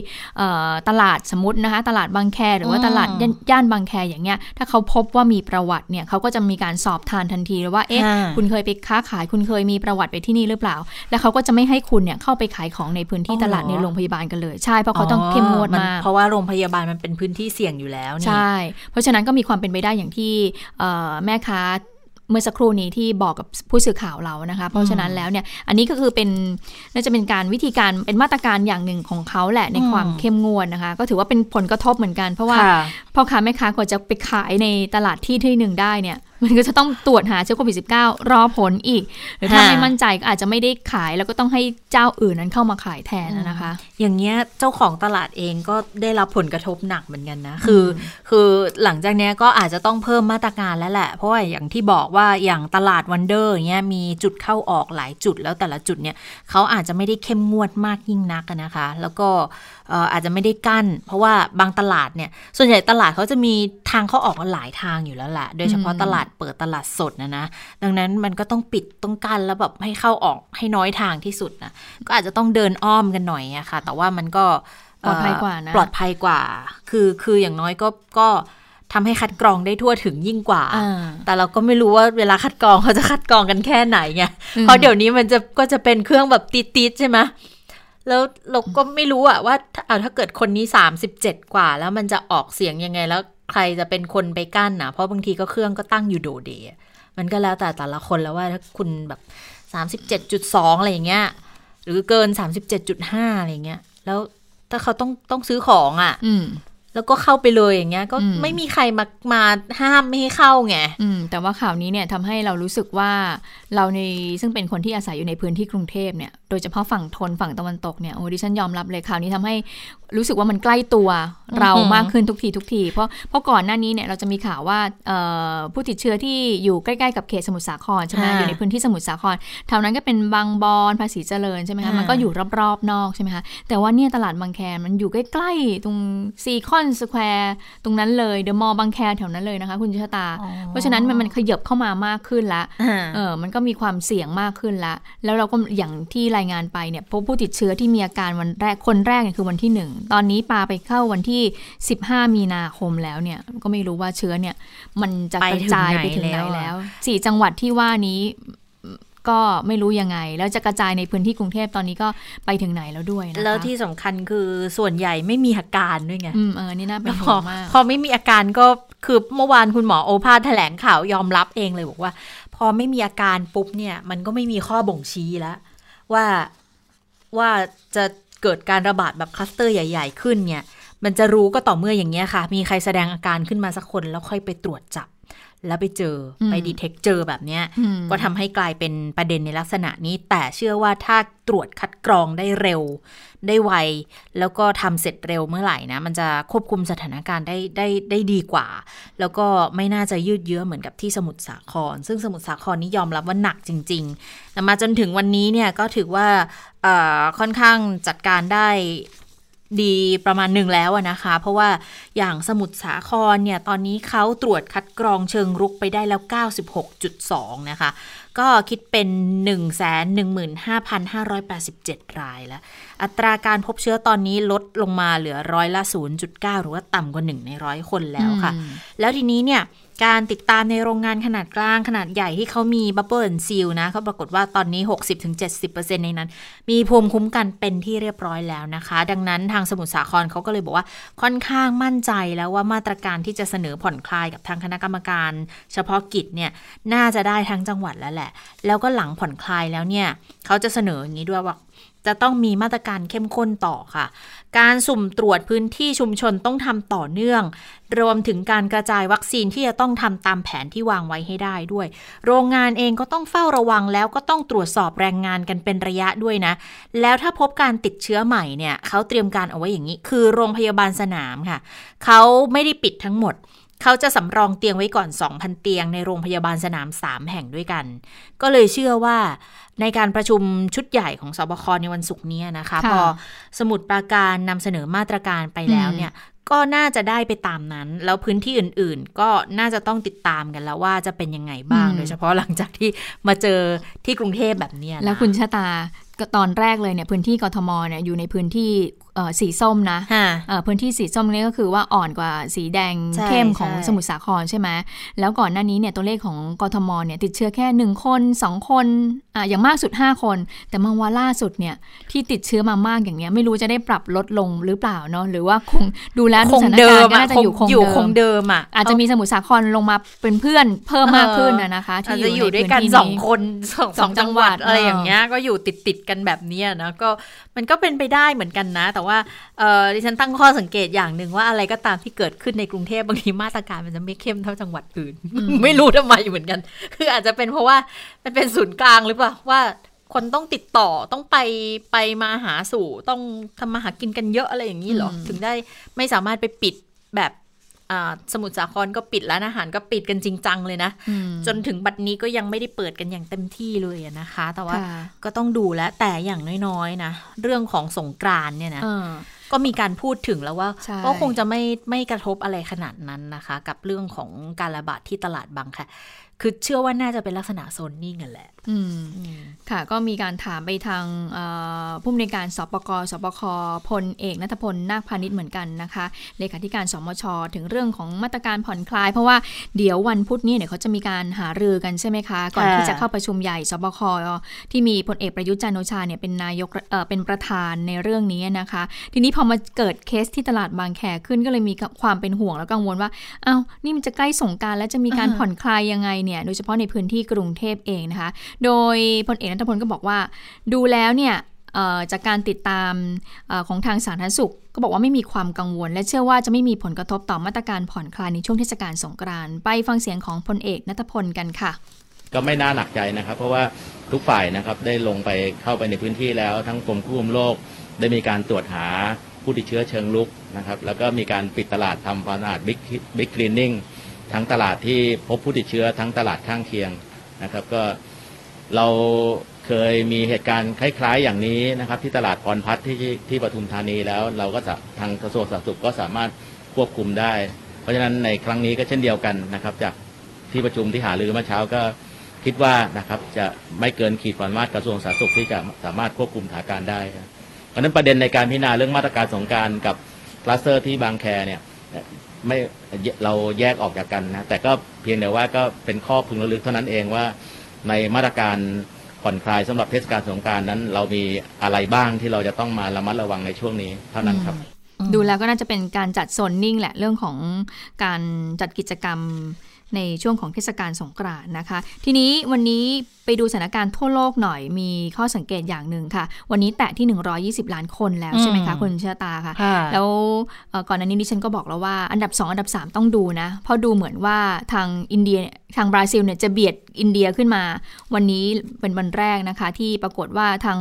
ตลาดสมมตินะคะตลาดบางแคหรือว่าตลาดย่านบางแคอย่างเงี้ยถ้าเขาพบว่ามีประวัติเนี่ยเขาก็จะมีการสอบทานทันทีเลยว่าเอ๊ะคุณเคยไปค้าขายคุณเคยมีประวัติไปที่นี่หรือเปล่า แล้วเขาก็จะไม่ให้คุณเนี่ยเข้าไปขายของในพื้นที่ตลาดในโรงพยาบาลกันเลยใช่เพราะเขาต้องเข้มงวดมากเพราะว่าโรงพยาบาลมันเป็นพื้นที่เสี่ยงอยู่แล้วใช่ เพราะฉะนั้นก็มีความเป็นไปได้อย่างที่แม่ค้า เมื่อสักครู่นี้ที่บอกกับผู้สื่อข่าวเรานะคะ เพราะฉะนั้นแล้วเนี่ยอันนี้ก็คือเป็นน่าจะเป็นการวิธีการเป็นมาตรการอย่างหนึ่งของเขาแหละในความเข้มงวดนะคะ ก็ถือว่าเป็นผลกระทบเหมือนกัน เพราะว่าพ่อค้าแม่ค้ากว่าจะไปขายในตลาดที่ที่หนึ่งได้เนี่ย มันก็จะต้องตรวจหาเชื้อโควิด -19 รอผลอีก หรือถ้าไม่มั่นใจก็อาจจะไม่ได้ขาย แล้วก็ต้องให้เจ้าอื่นนั้นเข้ามาขายแทนนะคะ อย่างเงี้ยเจ้าของตลาดเองก็ได้รับผลกระทบหนักเหมือนกันนะ คือ คือหลังจากนี้ก็อาจจะต้องเพิ่มมาตรการแล้วแหละ เพราะว่าอย่างที่บอกว่าอย่างตลาดวันเดอร์เงี้ยมีจุดเข้าออกหลายจุดแล้วแต่ละจุดเนี่ยเขาอาจจะไม่ได้เข้มงวดมากยิ่งนักนะคะ แล้วก็อาจจะไม่ได้กั้น เพราะว่าบางตลาดเนี่ย ส่วนใหญ่ตลาดเขาจะมีทางเข้าออกหลายทางอยู่แล้วแหละโดยเฉพาะตลาดเปิดตลาดสดนะนะ ดังนั้นมันก็ต้องปิดต้องกั้นแล้วแบบให้เข้าออกให้น้อยทางที่สุดนะก็อาจจะต้องเดินอ้อมกันหน่อยอะค่ะ แต่ว่ามันก็ปลอดภัยกว่านะปลอดภัยกว่า คือคืออย่างน้อยก็ก็ทำให้คัดกรองได้ทั่วถึงยิ่งกว่า แต่เราก็ไม่รู้ว่าเวลาคัดกรองเขาจะคัดกรองกันแค่ไหนไง เพราะเดี๋ยวนี้มันจะก็จะเป็นเครื่องแบบติดๆใช่ไหม แล้วเราก็ไม่รู้อะว่าเอาถ้าเกิดคนนี้สามสิบเจ็ดกว่า แล้วมันจะออกเสียงยังไงแล้วใครจะเป็นคนไปกั้นนะเพราะบางทีก็เครื่องก็ตั้งอยู่โดเดมันก็แล้วแต่แต่ละคนแล้วว่าถ้าคุณแบบสามสิบเจ็ดจุดสองอะไรอย่างเงี้ยหรือเกินสามสิบเจ็ดจุดห้าอะไรเงี้ย แล้วถ้าเขาต้องต้องซื้อของอะ่ะอื แล้วก็เข้าไปเลยอย่างเงี้ย ก็อืมไม่มีใครมามาห้ามไม่ให้เข้าไงอืมแต่ว่าข่าวนี้เนี่ยทำให้เรารู้สึกว่าเราในซึ่งเป็นคนที่อาศัยอยู่ในพื้นที่กรุงเทพเนี่ยโดยเฉพาะฝั่งทนฝั่งตะวันตกเนี่ยโอ้ดิฉันยอมรับเลยข่าวนี้ทำให้รู้สึกว่ามันใกล้ตัวเราอือหือมากขึ้นทุกทีทุกที เพราะเพราะก่อนหน้านี้เนี่ยเราจะมีข่าวว่าเอ่อผู้ติดเชื้อที่อยู่ใกล้ๆกับเขตสมุทรสาครใช่ไหมอยู่ในพื้นที่สมุทรสาครแถวนั้นก็เป็นบางบอนภาษีเจริญใช่ไหมคะมันก็อยู่รอบๆนอกใช่ไหมคะแต่ว่าเนี่ยตลาดบางแคมันอยู่ใกล้ๆตรงซีคอนสแควร์ตรงนั้นเลยเดอะมอลล์บางแคแถวนั้นเลยนะคะ คุณชะตา เพราะฉะนั้นมันมันขยับเข้ามามากขึ้นละอ่าเออมันก็มีความเสี่ยงมากขึ้นละ แล้วเราก็อย่างที่รายงานไปเนี่ยพบผู้ติดเชื้อที่มีอาการวันแรกคนแรกเนี่ยคือวันที่หนึ่งตอนนี้ปาไปเข้าวันที่ 15 มีนาคมแล้วเนี่ยก็ไม่รู้ว่าเชื้อเนี่ยมันจะไปกระถึงจายไหนไปถึงไหนแล้วอะแล้วสี่จังหวัดที่ว่านี้ ก็ไม่รู้ยังไง แล้วจะกระจายในพื้นที่กรุงเทพตอนนี้ก็ไปถึงไหนแล้วด้วยนะคะแล้วที่สำคัญคือส่วนใหญ่ไม่มีอาการด้วยไงอืมเออนี่น่าเป็นแล้วพห่อวงมากพอไม่มีอาการก็คือเมื่อวานคุณหมอโอภาสแถลงข่าวยอมรับเองเลยบอกว่า พอไม่มีอาการปุ๊บเนี่ย มันก็ไม่มีข้อบ่งชี้แล้วว่าว่าจะเกิดการระบาดแบบคลัสเตอร์ใหญ่ ๆ ขึ้นเนี่ย มันจะรู้ก็ต่อเมื่ออย่างเงี้ยค่ะ มีใครแสดงอาการขึ้นมาสักคนแล้วค่อยไปตรวจจับ แล้วไปเจออมไปดีเทคเจอแบบเนี้ยอืมก็ทำให้กลายเป็นประเด็นในลักษณะนี้ แต่เชื่อว่าถ้าตรวจคัดกรองได้เร็ว ได้ไว แล้วก็ทำเสร็จเร็วเมื่อไหร่นะ มันจะควบคุมสถานการณ์ได้ได้ได้ดีกว่า แล้วก็ไม่น่าจะยืดเยื้อเหมือนกับที่สมุทรสาคร ซึ่งสมุทรสาครนี่ยอมรับว่าหนักจริงๆแต่มาจนถึงวันนี้เนี่ยก็ถือว่าเอ่อค่อนข้างจัดการได้ ดีประมาณหนึ่งแล้วอะนะคะ เพราะว่าอย่างสมุทรสาครเนี่ยตอนนี้เขาตรวจคัดกรองเชิงรุกไปได้แล้ว 96.2 นะคะ ก็คิดเป็น 115,587 รายแล้ว อัตราการพบเชื้อตอนนี้ลดลงมาเหลือร้อยละ 0.9 หรือว่าต่ำกว่า 1 ในร้อยคนแล้วค่ะอืมแล้วทีนี้เนี่ย การติดตามในโรงงานขนาดกลางขนาดใหญ่ที่เขามีบับเบิลซีลนะเขาปรากฏว่าตอนนี้ 60-70%ในนั้น มีภูมิคุ้มกันเป็นที่เรียบร้อยแล้วนะคะ ดังนั้นทางสมุทรสาครเขาก็เลยบอกว่าค่อนข้างมั่นใจแล้วว่ามาตรการที่จะเสนอผ่อนคลายกับทางคณะกรรมการ เฉพาะกิจเนี่ยน่าจะได้ทั้งจังหวัดแล้วแหละ แล้วก็หลังผ่อนคลายแล้วเนี่ยเขาจะเสนออย่างนี้ด้วยว่า จะต้องมีมาตรการเข้มข้นต่อค่ะ การสุ่มตรวจพื้นที่ชุมชนต้องทำต่อเนื่อง รวมถึงการกระจายวัคซีนที่จะต้องทำตามแผนที่วางไว้ให้ได้ด้วย โรงงานเองก็ต้องเฝ้าระวังแล้วก็ต้องตรวจสอบแรงงานกันเป็นระยะด้วยนะ แล้วถ้าพบการติดเชื้อใหม่เนี่ยเขาเตรียมการเอาไว้อย่างนี้ คือโรงพยาบาลสนามค่ะ เขาไม่ได้ปิดทั้งหมดเขาจะสำรองเตียงไว้ก่อน 2,000 เตียงในโรงพยาบาลสนาม 3 แห่งด้วยกัน ก็เลยเชื่อว่า ในการประชุมชุดใหญ่ของสบคในวันศุกร์เนี้นะคะค่ะพอสมุดปราการนำเสนอมาตรการไปแล้วเนี่ยก็น่าจะได้ไปตามนั้น แล้วพื้นที่อื่น ๆ ก็น่าจะต้องติดตามกันแล้วว่าจะเป็นยังไงบ้างอืมโดยเฉพาะหลังจากที่มาเจอที่กรุงเทพแบบเนี้ยนะแล้วคุณชะตาก็ตอนแรกเลยเนี่ยพื้นที่กทมเนี่ยอยู่ในพื้นที่เอ่อ สีส้มนะฮะเอ่อพื้นที่สีส้มนี่ก็คือว่าอ่อนกว่าสีแดงใช่เข้มของใช่สมุทรสาครใช่ไหมแล้วก่อนหน้านี้เนี่ยตัวเลขของกทมเนี่ยติดเชื้อแค่หนึ่งคนสองคนอะอย่างมากสุด 5 คน แต่มาว่าล่าสุดเนี่ยที่ติดเชื้อมามากอย่างเนี้ยไม่รู้จะได้ปรับลดลงหรือเปล่าเนาะหรือว่าคงดูแลคดูงสถานเดิการมณ์ก็อะน่าจะคงอยู่คงอยู่คงเดิมเดิมอะอาจจะมีสมุทรสาครลงมาเป็นเพื่อนเพิ่มมากขึ้นนะนะคะอาจที่จะออยู่ยู่ในด้วยพื้นกันที่สองนี้คนสองสสอองงจัจังงหหวัวัดดอะไรเออออย่างเงี้ยก็อยู่ติดติดๆกันแบบเนี้ยนะก็มันก็เป็นไปได้เหมือนกันนะแต่ว่าเออดิฉันตั้งข้อสังเกตอย่างหนึ่งว่าอะไรก็ตามที่เกิดขึ้นในกรุงเทพบางทีมาตรการมันจะไม่เข้มเท่าจังหวัดอื่น ไม่รู้ทำไมเหมือนกัน คืออาจจะเป็นเพราะว่ามันเป็นศูนย์กลางหรือเปล่าว่าคนต้องติดต่อต้องไปไปมาหาสู่ต้องทำมาหากินกันเยอะอะไรอย่างนี้เหรออืมถึงได้ไม่สามารถไปปิดแบบอ่า สมุทรสาครก็ปิดร้านอาหารก็ปิดกันจริงจังเลยนะอืมจนถึงบัดนี้ก็ยังไม่ได้เปิดกันอย่างเต็มที่เลยอะนะคะ แต่ว่าค่ะก็ต้องดูแลวแต่อย่างน้อยๆนะ เรื่องของสงกรานต์เนี่ยนะเออก็มีการพูดถึงแล้วว่าใช่ก็คงจะไม่ไม่กระทบอะไรขนาดนั้นนะคะ กับเรื่องของการระบาดที่ตลาดบางค่ะ คือเชื่อว่าน่าจะเป็นลักษณะโซนนิ่งกันแหละอืมอืมค่ะ ก็มีการถามไปทางเอ่อผู้อำนวยการสปกสปคพลเอกนัทพลนาคพาณิชย์เหมือนกันนะคะเลขาธิการสมช ถึงเรื่องของมาตรการผ่อนคลาย เพราะว่าเดี๋ยววันพุธนี้เนี่ยเขาจะมีการหารือกันใช่ไหมคะ ก่อนค่ะที่จะเข้าประชุมใหญ่สบคที่มีพลเอกประยุทธ์จันทร์โอชาเนี่ยเป็นนายกเอ่อเป็นประธานในเรื่องนี้นะคะ ทีนี้พอมาเกิดเคสที่ตลาดบางแคขึ้นก็เลยมีความเป็นห่วงและกังวลว่าอ้าวนี่มันจะใกล้สงกรารแล้วจะมีการผ่อนคลายยังไงเนี่ยโดยเฉพาะในพื้นที่กรุงเทพเองนะคะ โดยพลเอกนัทพลก็บอกว่า ดูแล้วเนี่ยจากการติดตามอของทางสาธารณสุข ก็บอกว่าไม่มีความกังวล และเชื่อว่าจะไม่มีผลกระทบต่อมาตรการผ่อนคลายในช่วงเทศกาลสงกรานต์ไปฟังเสียงของพลเอกนัทพลกันค่ะ ก็ไม่น่าหนักใจนะครับ เพราะว่าทุกฝ่ายนะครับได้ลงไปเข้าไปในพื้นที่แล้ว ทั้งกรมควบคุมโรคได้มีการตรวจหาผู้ติดเชื้อเชิงลุกนะครับแล้วก็มีการปิดตลาดทำความสะอาดบิ๊กบิ๊กคลีนนิ่ง ทั้งตลาดที่พบผู้ติดเชื้อทั้งตลาดข้างเคียงนะครับก็เราเคยมีเหตุการณ์คล้ายๆ อย่างนี้นะครับ ที่ตลาดพรพัฒน์ที่ที่ปทุมธานีแล้ว เราก็จะทางกระทรวงสาธารณสุขก็สามารถควบคุมได้ เพราะฉะนั้นในครั้งนี้ก็เช่นเดียวกันนะครับ จากที่ประชุมที่หารือเมื่อเช้าก็คิดว่านะครับจะไม่เกินขีดความสามารถกระทรวงสาธารณสุขที่จะสามารถควบคุมสถานการณ์ได้ เพราะฉะนั้นประเด็นในการพิจารณาเรื่องมาตรการสงการกับคลัสเตอร์ที่บางแคเนี่ย ไม่เราแยกออกจากกันนะแต่ก็เพียงแต่ว่าก็เป็นข้อพึงระลึกเท่านั้นเองว่าในมาตรการผ่อนคลายสำหรับเทศกาลสงการนั้น เรามีอะไรบ้างที่เราจะต้องมาระมัดระวังในช่วงนี้เท่านั้นครับ ดูแล้วก็น่าจะเป็นการจัดโซนนิ่งแหละเรื่องของการจัดกิจกรรม ในช่วงของเทศกาลสงกรานต์นะคะ ทีนี้วันนี้ไปดูสถานการณ์ทั่วโลกหน่อยมีข้อสังเกตอย่างหนึ่งค่ะ วันนี้แตะที่ 120 ล้านคนแล้วใช่ไหมคะคุณเชอตาค่ะ แล้วก่อนหน้านี้ดิฉันก็บอกแล้วว่าอันดับ 2 อันดับ 3 ต้องดูนะ เพราะดูเหมือนว่าทางอินเดียทางบราซิลเนี่ยจะเบียดอินเดียขึ้นมา วันนี้เป็นวันแรกนะคะ ที่ปรากฏว่าทาง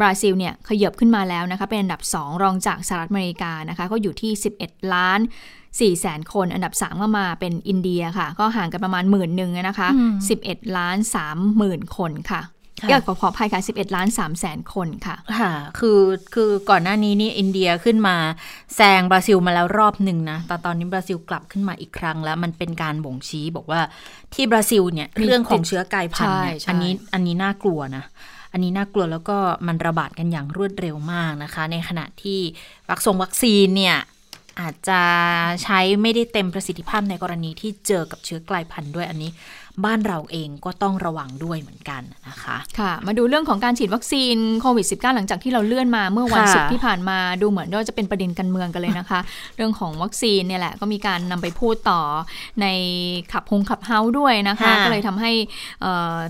บราซิลเนี่ยขยับขึ้นมาแล้วนะคะเป็นอันดับ 2 รองจากสหรัฐอเมริกานะคะก็อยู่ที่ 11 ล้าน 4แสนคน อันดับ 3 ก็มาเป็นอินเดียค่ะ ก็ห่างกันประมาณหมื่นหนึ่งนะคะ 11 ล้าน3หมื่นคนค่ะยอดขอขอภัยค่ะ 11 ล้าน3แสนคนค่ะ ค่ะ คือ คือก่อนหน้านี้นี่อินเดียขึ้นมาแซงบราซิลมาแล้วรอบหนึ่งนะ แต่ตอนนี้บราซิลกลับขึ้นมาอีกครั้งแล้ว มันเป็นการบ่งชี้บอกว่าที่บราซิลเนี่ยเรื่องของเชื้อกลายพันธุ์เนี่ยอันนี้ อันนี้น่ากลัวนะ อันนี้น่ากลัวแล้วก็มันระบาดกันอย่างรวดเร็วมากนะคะ ในขณะที่วัคซงวัคซีนเนี่ย อาจจะใช้ไม่ได้เต็มประสิทธิภาพในกรณีที่เจอกับเชื้อกลายพันธุ์ด้วยอันนี้ บ้านเราเองก็ต้องระวังด้วยเหมือนกันนะคะค่ะ มาดูเรื่องของการฉีดวัคซีนโควิด -19 หลังจากที่เราเลื่อนมาเมื่อวันศุกร์ที่ผ่านมาดูเหมือนว่าจะเป็นประเด็นการเมืองกันเลยนะคะ เรื่องของวัคซีนเนี่ยแหละก็มีการนำไปพูดต่อในขับฮงขับเฮาด้วยนะคะ ก็เลยทำให้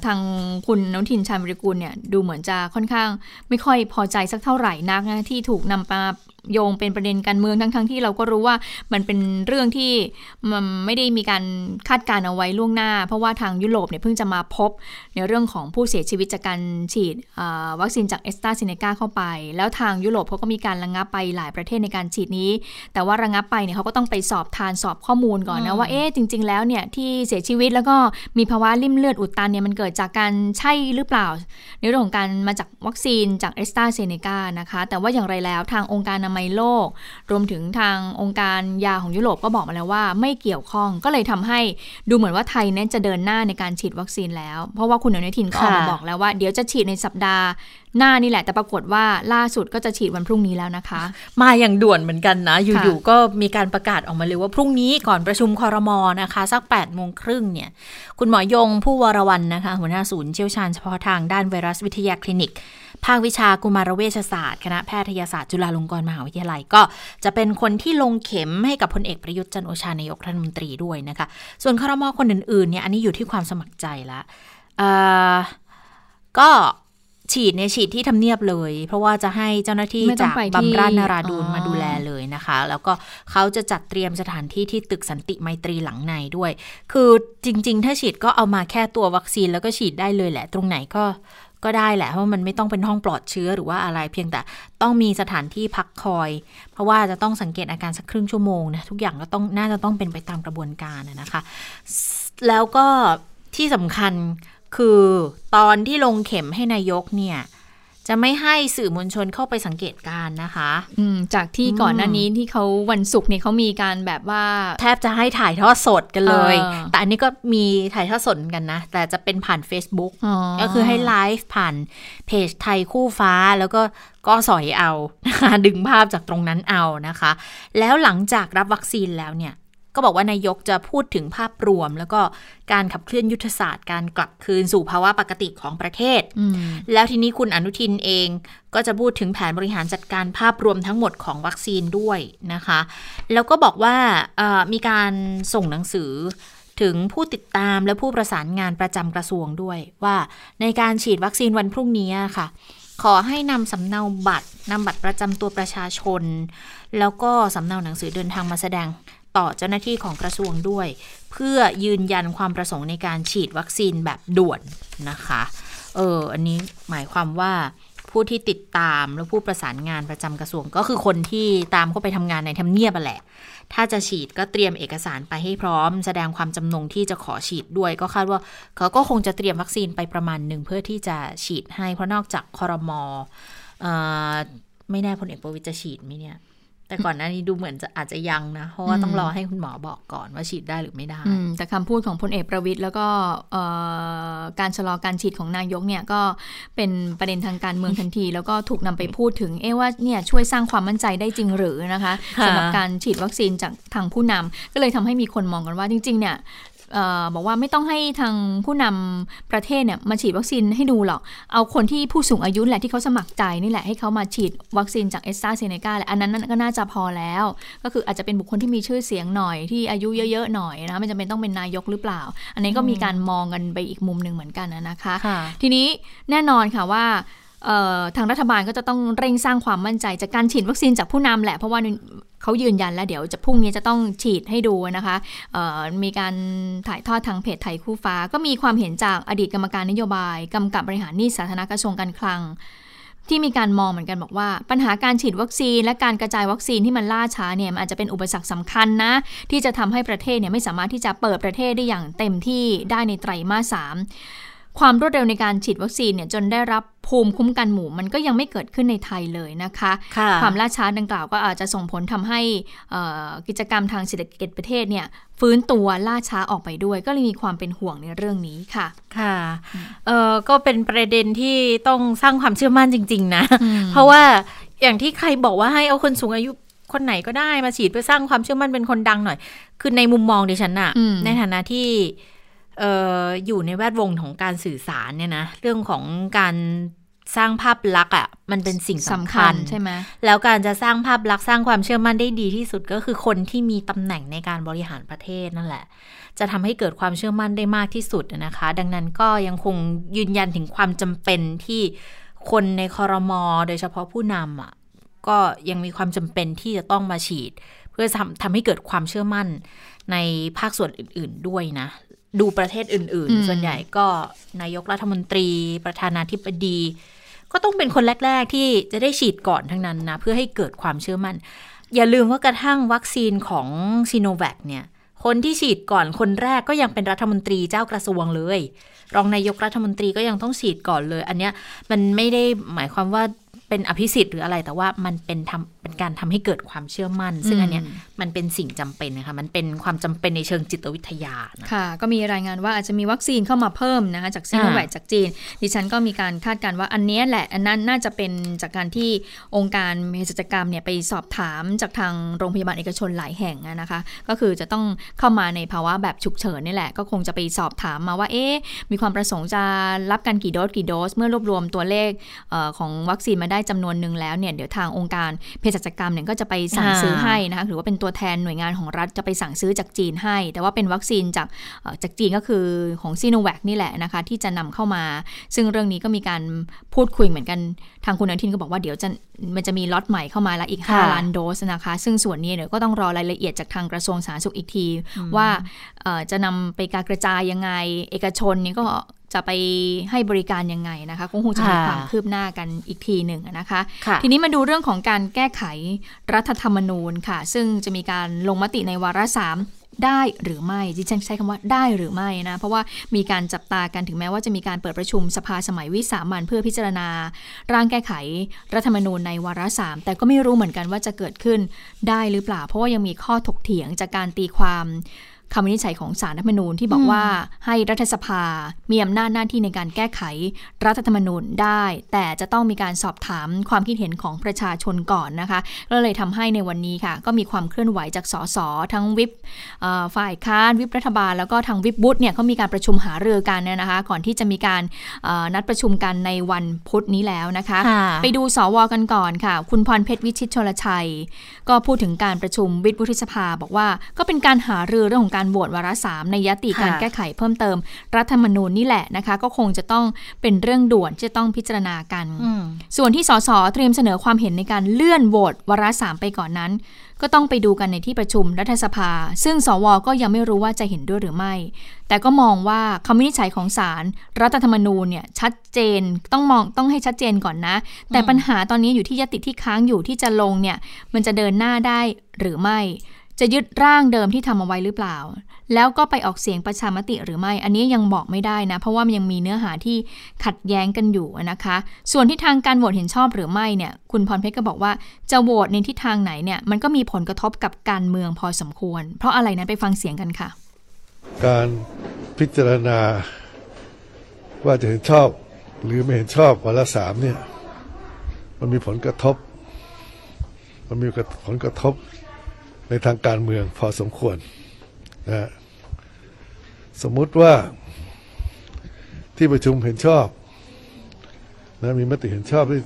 ทางคุณนุทินชาญวิริกุลเนี่ยดูเหมือนจะค่อนข้างไม่ค่อยพอใจสักเท่าไหร่นักนะที่ถูกนำมา โยงเป็นประเด็นการเมืองทั้งๆทที่เราก็รู้ว่ามันเป็นเรื่องที่มันไม่ได้มีการคาดการเอาไว้ล่วงหน้า เพราะว่าทางยุโรปเนี่ยเพิ่งจะมาพบในเรื่องของผู้เสียชีวิตจากการฉีดวัคซีนจากเอสตราเซเนกาเข้าไป แล้วทางยุโรปเขาก็มีการระงงับไปหลายประเทศในการฉีดนี้ แต่ว่าระงงับไปเนี่ยเขาก็ต้องไปสอบทานสอบข้อมูลก่อนนะว่าเอ๊ะจริง ๆ แล้วเนี่ยที่เสียชีวิตแล้วก็มีภาวะริ่มเลือดอุดตันเนี่ยมันเกิดจากการใช่หรือเปล่า ในเรื่องของการมาจากวัคซีนจากเอสตราเซเนกานะคะแต่ว่าอย่างไรแล้วทางองค์การอนามัยโลก รวมถึงทางองค์การยาของยุโรปก็บอกมาแล้วว่า ไม่เกี่ยวข้องก็เลยทำให้ดูเหมือนว่าไทยเนี่ยจะเดินหน้าในการฉีดวัคซีนแล้ว เพราะว่าคุณอนุทินก็ออกมาบอกแล้วว่าเดี๋ยวจะฉีดในสัปดาห์หน้านี่แหละ แต่ปรากฏว่าล่าสุดก็จะฉีดวันพรุ่งนี้แล้วนะคะ มาอย่างด่วนเหมือนกันนะ อยู่ๆก็มีการประกาศออกมาเลยว่าพรุ่งนี้ก่อนประชุมคอรมอนะคะ สัก8ปดโมงครึ่งเนี่ย คุณหมอยงผู้วรวันนะคะ หัวหน้าศูนย์เชี่ยวชาญเฉพาะทางด้านไวรัสวิทยาคลินิก ภาควิชากุมารเวชศาสตร์ คณะแพทยศาสตร์จุฬาลงกรณ์มหาวิทยาลัย ก็จะเป็นคนที่ลงเข็มให้กับพลเอกประยุทธ์จันโอชานายกรัฐมนตรีด้วยนะคะ ส่วนคอรมอคนอื่นๆเนี่ยอันนี้อยู่ที่ความสมัครใจละก็ฉีดในฉีดที่ทำเนียบเลย เพราะว่าจะให้เจ้าหน้าที่จากบำราศนาราดูนมาดูแลเลยนะคะ แล้วก็เขาจะจัดเตรียมสถานที่ที่ตึกสันติไมตรีหลังในด้วย คือจริง ๆ ถ้าฉีดก็เอามาแค่ตัววัคซีนแล้วก็ฉีดได้เลยแหละ ตรงไหนก็ ก็ได้แหละเพราะมันไม่ต้องเป็นห้องปลอดเชื้อหรือว่าอะไรเพียงแต่ต้องมีสถานที่พักคอย เพราะว่าจะต้องสังเกตอาการสักครึ่งชั่วโมงนะทุกอย่างก็ต้องน่าจะต้องเป็นไปตามกระบวนการนะคะ แล้วก็ที่สำคัญคือตอนที่ลงเข็มให้นายกเนี่ย จะไม่ให้สื่อมวลชนเข้าไปสังเกตการนะคะ อืจากที่ก่อนหน้านี้ที่เขาวันศุกร์เนี่ยเขามีการแบบว่า แทบจะให้ถ่ายทอดสดกันเลย แต่อันนี้ก็มีถ่ายทอดสดกันนะ แต่จะเป็นผ่าน Facebook ก็คือให้ไลฟ์ผ่านเพจไทยคู่ฟ้าแล้วก็ก็สอยเอานะคะดึงภาพจากตรงนั้นเอานะคะ แล้วหลังจากรับวัคซีนแล้วเนี่ย ก็บอกว่านายกจะพูดถึงภาพรวม แล้วก็การขับเคลื่อนยุทธศาสตร์การกลับคืนสู่ภาวะปกติของประเทศ แล้วทีนี้คุณอนุทินเองก็จะพูดถึงแผนบริหารจัดการภาพรวมทั้งหมดของวัคซีนด้วยนะคะ แล้วก็บอกว่ามีการส่งหนังสือถึงผู้ติดตามและผู้ประสานงานประจำกระทรวงด้วยว่าในการฉีดวัคซีนวันพรุ่งนี้ค่ะ ขอให้นำสำเนาบัตรนำบัตรประจำตัวประชาชน แล้วก็สำเนาหนังสือเดินทางมาแสดง ต่อเจ้าหน้าที่ของกระทรวงด้วย เพื่อยืนยันความประสงค์ในการฉีดวัคซีนแบบด่วนนะคะ เออ อันนี้หมายความว่าผู้ที่ติดตามและผู้ประสานงานประจำกระทรวงก็คือคนที่ตามเข้าไปทำงานในทำเนียบแหละ ถ้าจะฉีดก็เตรียมเอกสารไปให้พร้อม แสดงความจำนงที่จะขอฉีดด้วย ก็คาดว่าเขาก็คงจะเตรียมวัคซีนไปประมาณหนึ่งเพื่อที่จะฉีดให้เพราะนอกจากคอรมอออไม่แน่พลเอกประวิตรจะฉีดไหมเนี่ย แต่ก่อนหน้านี้ดูเหมือนจะอาจจะยังนะ เพราะว่าต้องรอให้คุณหมอบอกก่อนว่าฉีดได้หรือไม่ได้ แต่คำพูดของพลเอกประวิตยแล้วก็การชะลอการฉีดของนายกเนี่ยก็เป็นประเด็นทางการเมืองทันที แล้วก็ถูกนำไปพูดถึง เอ๊ว่าเนี่ยช่วยสร้างความมั่นใจได้จริงหรือนะคะสำหรับการฉีดวัคซีนจากทางผู้นำก็เลยทำให้มีคนมองกันว่าจริงๆเนี่ย บอกว่าไม่ต้องให้ทางผู้นำประเทศเนี่ยมาฉีดวัคซีนให้ดูหรอก เอาคนที่ผู้สูงอายุแหละที่เขาสมัครใจนี่แหละให้เขามาฉีดวัคซีนจากเอสตราเซเนกาแหละอันนั้นก็น่าจะพอแล้ว ก็คืออาจจะเป็นบุคคลที่มีชื่อเสียงหน่อยที่อายุเยอะๆหน่อยนะคะไม่จำเป็นต้องเป็นนายกหรือเปล่า อันนี้ก็มีการมองกันไปอีกมุมหนึ่งเหมือนกันนะคะค่ะทีนี้แน่นอนค่ะว่าเอ่อ ทางรัฐบาลก็จะต้องเร่งสร้างความมั่นใจจากการฉีดวัคซีนจากผู้นำแหละ เพราะว่าเขายืนยันแล้วเดี๋ยวจะพรุ่งนี้จะต้องฉีดให้ดูนะคะ มีการถ่ายทอดทางเพจไทยคู่ฟ้า ก็มีความเห็นจากอดีตกรรมการนโยบายกำกับบริหารหนี้สาธารณกระทรวงการคลัง ที่มีการมองเหมือนกันบอกว่า ปัญหาการฉีดวัคซีน และการกระจายวัคซีนที่มันล่าช้าเนี่ยมันอาจจะเป็นอุปสรรคสำคัญนะ ที่จะทำให้ประเทศเนี่ยไม่สามารถที่จะเปิดประเทศได้อย่างเต็มที่ได้ในไตรมาสสาม ความรวดเร็วในการฉีดวัคซีนเนี่ยจนได้รับภูมิคุ้มกันหมู่มันก็ยังไม่เกิดขึ้นในไทยเลยนะคะค่ะความล่าช้าดังกล่าวก็อาจจะส่งผลทำให้เอ่อกิจกรรมทางเศรษฐกิจประเทศเนี่ยฟื้นตัวล่าช้าออกไปด้วย ก็เลยมีความเป็นห่วงในเรื่องนี้ค่ะ ค่ะเออก็เป็นประเด็นที่ต้องสร้างความเชื่อมั่นจริง ๆ นะ เพราะว่าอย่างที่ใครบอกว่าให้เอาคนสูงอายุคนไหนก็ได้มาฉีดเพื่อสร้างความเชื่อมั่นเป็นคนดังหน่อย คือในมุมมองดิฉันอะอืมในฐานะที่เอออยู่ในแวดวงของการสื่อสารเนี่ยนะเรื่องของการสร้างภาพลักษณ์อะมันเป็นสิ่งสำสำคัคัญญใช่ไหมแล้วการจะสร้างภาพลักษณ์สร้างความเชื่อมั่นได้ดีที่สุดก็คือคนที่มีตำแหน่งในการบริหารประเทศนั่นแหละ จะทำให้เกิดความเชื่อมั่นได้มากที่สุดนะคะ ดังนั้นก็ยังคงยืนยันถึงความจำเป็นที่คนในคอรมอโดยเฉพาะผู้นำอะก็ยังมีความจำเป็นที่จะต้องมาฉีด เพื่อทำทำให้เกิดความเชื่อมั่นในภาคส่วนอื่น ๆด้วยนะ ดูประเทศอื่นอืมๆส่วนใหญ่ก็นายกรัฐมนตรี ประธานาธิบดี ก็ต้องเป็นคนแรก ๆ ที่จะได้ฉีดก่อนทั้งนั้นนะ เพื่อให้เกิดความเชื่อมั่น อย่าลืมว่ากระทั่งวัคซีนของซีโนแวคเนี่ย คนที่ฉีดก่อนคนแรกก็ยังเป็นรัฐมนตรีเจ้ากระทรวงเลย รองนายกรัฐมนตรีก็ยังต้องฉีดก่อนเลย อันเนี้ยมันไม่ได้หมายความว่าเป็นอภิสิทธิ์หรืออะไรแต่ว่ามันเป็นทำเป็นการทำให้เกิดความเชื่อมั่น ซึ่งอันเนี้ยมันเป็นสิ่งจำเป็นนะคะมันเป็นความจำเป็นในเชิงจิตวิทยานะค่ะ ก็มีรายงานว่าอาจจะมีวัคซีนเข้ามาเพิ่มนะคะจากซีโนแวคอ่าจากจีน ดิฉันก็มีการคาดการณ์ว่าอันเนี้ยแหละอันนั้นน่าจะเป็นจากการที่องค์การเภสัชกรรมเนี่ยไปสอบถามจากทางโรงพยาบาลเอกชนหลายแห่งอะนะคะ ก็คือจะต้องเข้ามาในภาวะแบบฉุกเฉินนี่แหละก็คงจะไปสอบถามมาว่าเอ๊ะมีความประสงค์จะรับกันกี่โดสกี่โดส เมื่อรวบรวมตัวเลขเออของวัคซีนมาได้จำนวนหนึ่งแล้วเนี่ยเดี๋ยวทางองค์การเภสัชกรรมเนี่ยก็จะไปสั่งซื้อให้นะคะหรือว่าเป็นตัวแทนหน่วยงานของรัฐจะไปสั่งซื้อจากจีนให้ แต่ว่าเป็นวัคซีนจากเอ่อจากจีนก็คือของซีโนแวคนี่แหละนะคะที่จะนำเข้ามา ซึ่งเรื่องนี้ก็มีการพูดคุยเหมือนกันทางคุณอนุทินก็บอกว่าเดี๋ยวจะมันจะมีล็อตใหม่เข้ามาแล้วอีกค่ะ5ล้านโดสนะคะ ซึ่งส่วนนี้เดี๋ยวก็ต้องรอรายละเอียดจากทางกระทรวงสาธารณสุขอีกที ว่าเอ่อจะนำไปการกระจายยังไง เอกชนนี่ก็ จะไปให้บริการยังไงนะคะคงคงจะมีค่ะความคืบหน้ากันอีกทีหนึ่งนะคะค่ะทีนี้มาดูเรื่องของการแก้ไขรัฐธรรมนูญค่ะ ซึ่งจะมีการลงมติในวาระสามได้หรือไม่ดิฉันใช้คำว่าได้หรือไม่นะ เพราะว่ามีการจับตากันถึงแม้ว่าจะมีการเปิดประชุมสภาสมัยวิสามันเพื่อพิจารณา ร่างแก้ไขรัฐธรรมนูญในวาระสามแต่ก็ไม่รู้เหมือนกันว่าจะเกิดขึ้นได้หรือเปล่า เพราะว่ายังมีข้อถกเถียงจากการตีความ คำวินิจฉัยของสารรัฐธรรมนูญที่บอกว่าให้รัฐสภา มีอำนาจหน้าที่ในการแก้ไขรัฐธรรมนูญได้ แต่จะต้องมีการสอบถามความคิดเห็นของประชาชนก่อนนะคะ ก็เลยทำให้ในวันนี้ค่ะ ก็มีความเคลื่อนไหวจากสสทั้งวิปเอ่อฝ่ายค้านวิปรัฐบาล แล้วก็ทางวิปบุตเนี่ยเขามีการประชุมหารือกันเนี่ยนะคะ ก่อนที่จะมีการเอ่อนัดประชุมกันในวันพุธนี้แล้วนะคะค่ะไปดูสวกันก่อนค่ะ คุณพรเพชรวิชิตชลชัย ก็พูดถึงการประชุมวิทย์วุฒิสภา บอกว่าก็เป็นการหารือเรื่องของการการโหวตวาระสามในยติค่ะการแก้ไขเพิ่มเติม รัฐธรรมนูญนี่แหละนะคะ ก็คงจะต้องเป็นเรื่องด่วนที่จะต้องพิจารณากันอืมส่วนที่สสเตรียมเสนอความเห็นในการเลื่อนโหวตวาระสามไปก่อนนั้น ก็ต้องไปดูกันในที่ประชุมรัฐสภา ซึ่งสวก็ยังไม่รู้ว่าจะเห็นด้วยหรือไม่ แต่ก็มองว่าคำวินิจฉัยของศาลรัฐธรรมนูญเนี่ยชัดเจนต้องมองต้องให้ชัดเจนก่อนนะ แต่ปัญหาตอนนี้อยู่ที่ยติที่ค้างอยู่ที่จะลงเนี่ยมันจะเดินหน้าได้หรือไม่ จะยึดร่างเดิมที่ทำเอาไว้หรือเปล่า แล้วก็ไปออกเสียงประชามติหรือไม่ อันนี้ยังบอกไม่ได้นะ เพราะว่ามันยังมีเนื้อหาที่ขัดแย้งกันอยู่นะคะ ส่วนที่ทางการโหวตเห็นชอบหรือไม่เนี่ย คุณพรเพชรก็บอกว่าจะโหวตในทิศทางไหนเนี่ย มันก็มีผลกระทบกับการเมืองพอสมควร เพราะอะไรนะไปฟังเสียงกันค่ะ การพิจารณาว่าจะเห็นชอบหรือไม่เห็นชอบวาระสามเนี่ย มันมีผลกระทบ มันมีผลกระทบ ในทางการเมืองพอสมควรนะสมมุติว่าที่ประชุมเห็นชอบนะมีมติเห็นชอบที่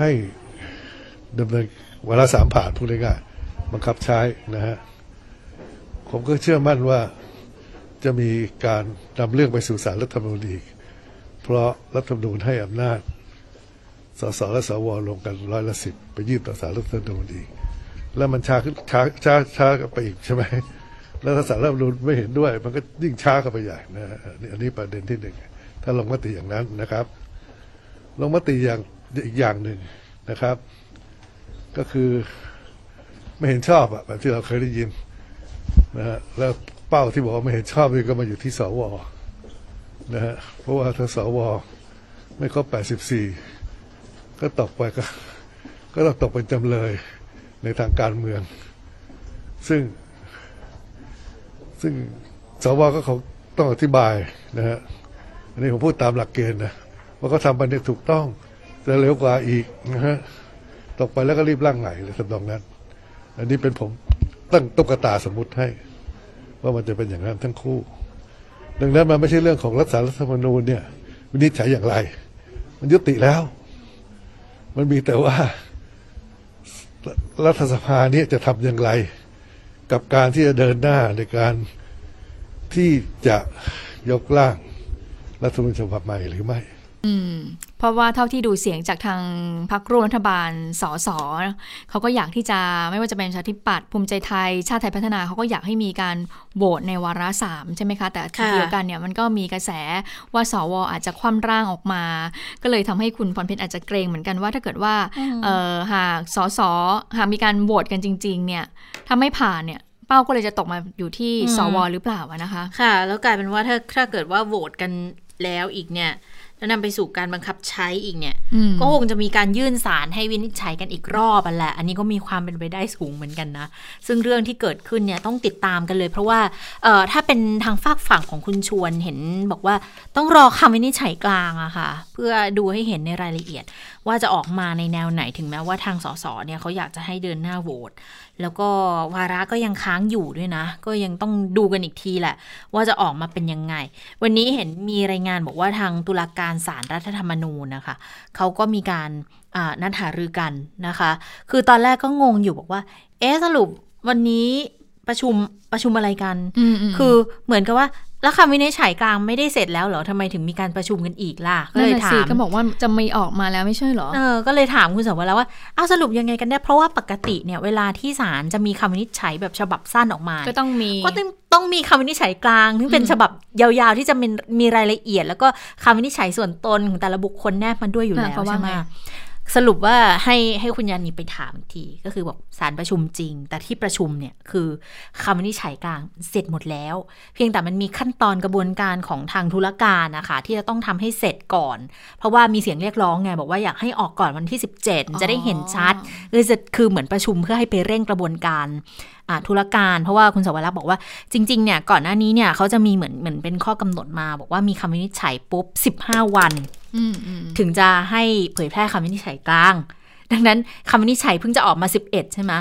ให้ดำเนินวาระสามผ่านพูดง่ายๆบังคับใช้นะฮะผมก็เชื่อมั่นว่าจะมีการนำเรื่องไปสู่ศาลรัฐธรรมนูญอีก เพราะรัฐธรรมนูญให้อำนาจสสและสวลงกันร้อยละสิบไปยื่นต่อศาลรัฐธรรมนูญอีก แล้วมันช้าขึ้นช้าช้าช้ากันไปอีกใช่ไหมแล้วถ้าศาลรัฐธรรมนูญไม่เห็นด้วย มันก็ยิ่งช้ากันไปใหญ่นะฮะอันนี้อันนี้ประเด็นที่หนึ่งถ้าลงมติอย่างนั้นนะครับ ลงมติอย่างอีกอย่างหนึ่งนะครับ ก็คือไม่เห็นชอบอะแบบที่เราเคยได้ยินนะฮะแล้วเป้าที่บอกว่าไม่เห็นชอบนี่ก็มาอยู่ที่สวนะฮะเพราะว่าถ้าสวไม่ครบ84 ก็ตกไปก็ ก็ต้องตกเป็นจำเลย ในทางการเมือง ซึ่ง ซึ่งสวก็เขาต้องอธิบายนะฮะอันนี้ผมพูดตามหลักเกณฑ์นะว่าเขาทำไปเนี่ยถูกต้องแต่เร็วกว่าอีกนะฮะตกไปแล้วก็รีบร่างใหม่เลยสำนองนั้น อันนี้เป็นผมตั้งตุ๊กตาสมมุติให้ ว่ามันจะเป็นอย่างนั้นทั้งคู่ ดังนั้นมันไม่ใช่เรื่องของรัฐสารรัฐธรรมนูญเนี่ยวินิจฉัยอย่างไร มันยุติแล้ว มันมีแต่ว่า รัฐสภาเนี่ยจะทำอย่างไร กับการที่จะเดินหน้าในการที่จะยกร่างรัฐธรรมนูญฉบับใหม่หรือไม่อืม เพราะว่าเท่าที่ดูเสียงจากทางพรรคร่วมรัฐบาลสสเขาก็อยากที่จะไม่ว่าจะเป็นประชาธิปัตย์ภูมิใจไทย ชาติไทยพัฒนาเขาก็อยากให้มีการโหวตในวาระสามใช่ไหมคะ แต่ทีค่ะเดียวกันเนี่ยมันก็มีกระแสว่าสวอาจจะคว่ำร่างออกมา ก็เลยทำให้คุณพรเพชรอาจจะเกรงเหมือนกันว่าถ้าเกิดว่าเอ่อหากสสหากมีการโหวตกันจริง ๆ เนี่ยถ้าไม่ผ่านเนี่ยเป้าก็เลยจะตกมาอยู่ที่อืมสวหรือเปล่าอะนะคะ ค่ะ แล้วกลายเป็นว่าถ้าถ้าเกิดว่าโหวตกันแล้วอีกเนี่ย แล้วนำไปสู่การบังคับใช้อีกเนี่ยอืมก็คงจะมีการยื่นสารให้วินิจฉัยกันอีกรอบอันแหละ อันนี้ก็มีความเป็นไปได้สูงเหมือนกันนะ ซึ่งเรื่องที่เกิดขึ้นเนี่ยต้องติดตามกันเลย เพราะว่าเอ่อถ้าเป็นทางฝากฝั่งของคุณชวนเห็นบอกว่าต้องรอคำวินิจฉัยกลางอะค่ะ เพื่อดูให้เห็นในรายละเอียด ว่าจะออกมาในแนวไหนถึงแม้ว่าทางสสเนี่ยเขาอยากจะให้เดินหน้าโหวตแล้วก็วาระก็ยังค้างอยู่ด้วยนะ ก็ยังต้องดูกันอีกทีแหละ ว่าจะออกมาเป็นยังไง วันนี้เห็นมีรายงานบอกว่าทางตุลาการศาลรัฐธรรมนูญนะคะเขาก็มีการอ่านัดหารือกันนะคะ คือตอนแรกก็งงอยู่บอกว่า เอ๊ะสรุปวันนี้ประชุมประชุมอะไรกันอืมๆคือเหมือนกับว่า แล้วคำวินิจฉัยกลางไม่ได้เสร็จแล้วเหรอทำไมถึงมีการประชุมกันอีกล่ะก็นั่นเลยน่ะถาสิมก็บอกว่าจะไม่ออกมาแล้วไม่ใช่เหรอเออก็เลยถามคุณสาวแล้วว่าเอาสรุปยังไงกันแน่เพราะว่าปกติเนี่ยเวลาที่ศาลจะมีคำวินิจฉัยแบบฉบับสั้นออกมา ก็ต้องมีก็ต้องต้องมีคำวินิจฉัยกลางที่เป็นฉบับยาวๆที่จะมีมีรายละเอียด แล้วก็คำวินิจฉัยส่วนตนของแต่ละบุคคลแนบมันด้วยอยู่อ่าแล้วเขาว่าใช่ไหมไง สรุปว่าให้ให้คุณยานีไปถามอีกที ก็คือบอกศาลประชุมจริง แต่ที่ประชุมเนี่ยคือคำวินิจฉัยกลางเสร็จหมดแล้ว เพียงแต่มันมีขั้นตอนกระบวนการของทางธุรการนะคะที่จะต้องทำให้เสร็จก่อน เพราะว่ามีเสียงเรียกร้องไงบอกว่าอยากให้ออกก่อนวันที่ 17 จะได้เห็นชัดคือจะคือเหมือนประชุมเพื่อให้ไปเร่งกระบวนการธุรการเพราะว่าคุณสวรักษ์บอกว่าจริงๆเนี่ยก่อนหน้านี้เนี่ยเขาจะมีเหมือนเหมือนเป็นข้อกำหนดมา บอกว่ามีคำวินิจฉัยปุ๊บ 15 วัน ถึงจะให้เผยแพร่คำวินิจฉัยกลาง ดังนั้นคำวินิจฉัยเพิ่งจะออกมา 11 ใช่ไหม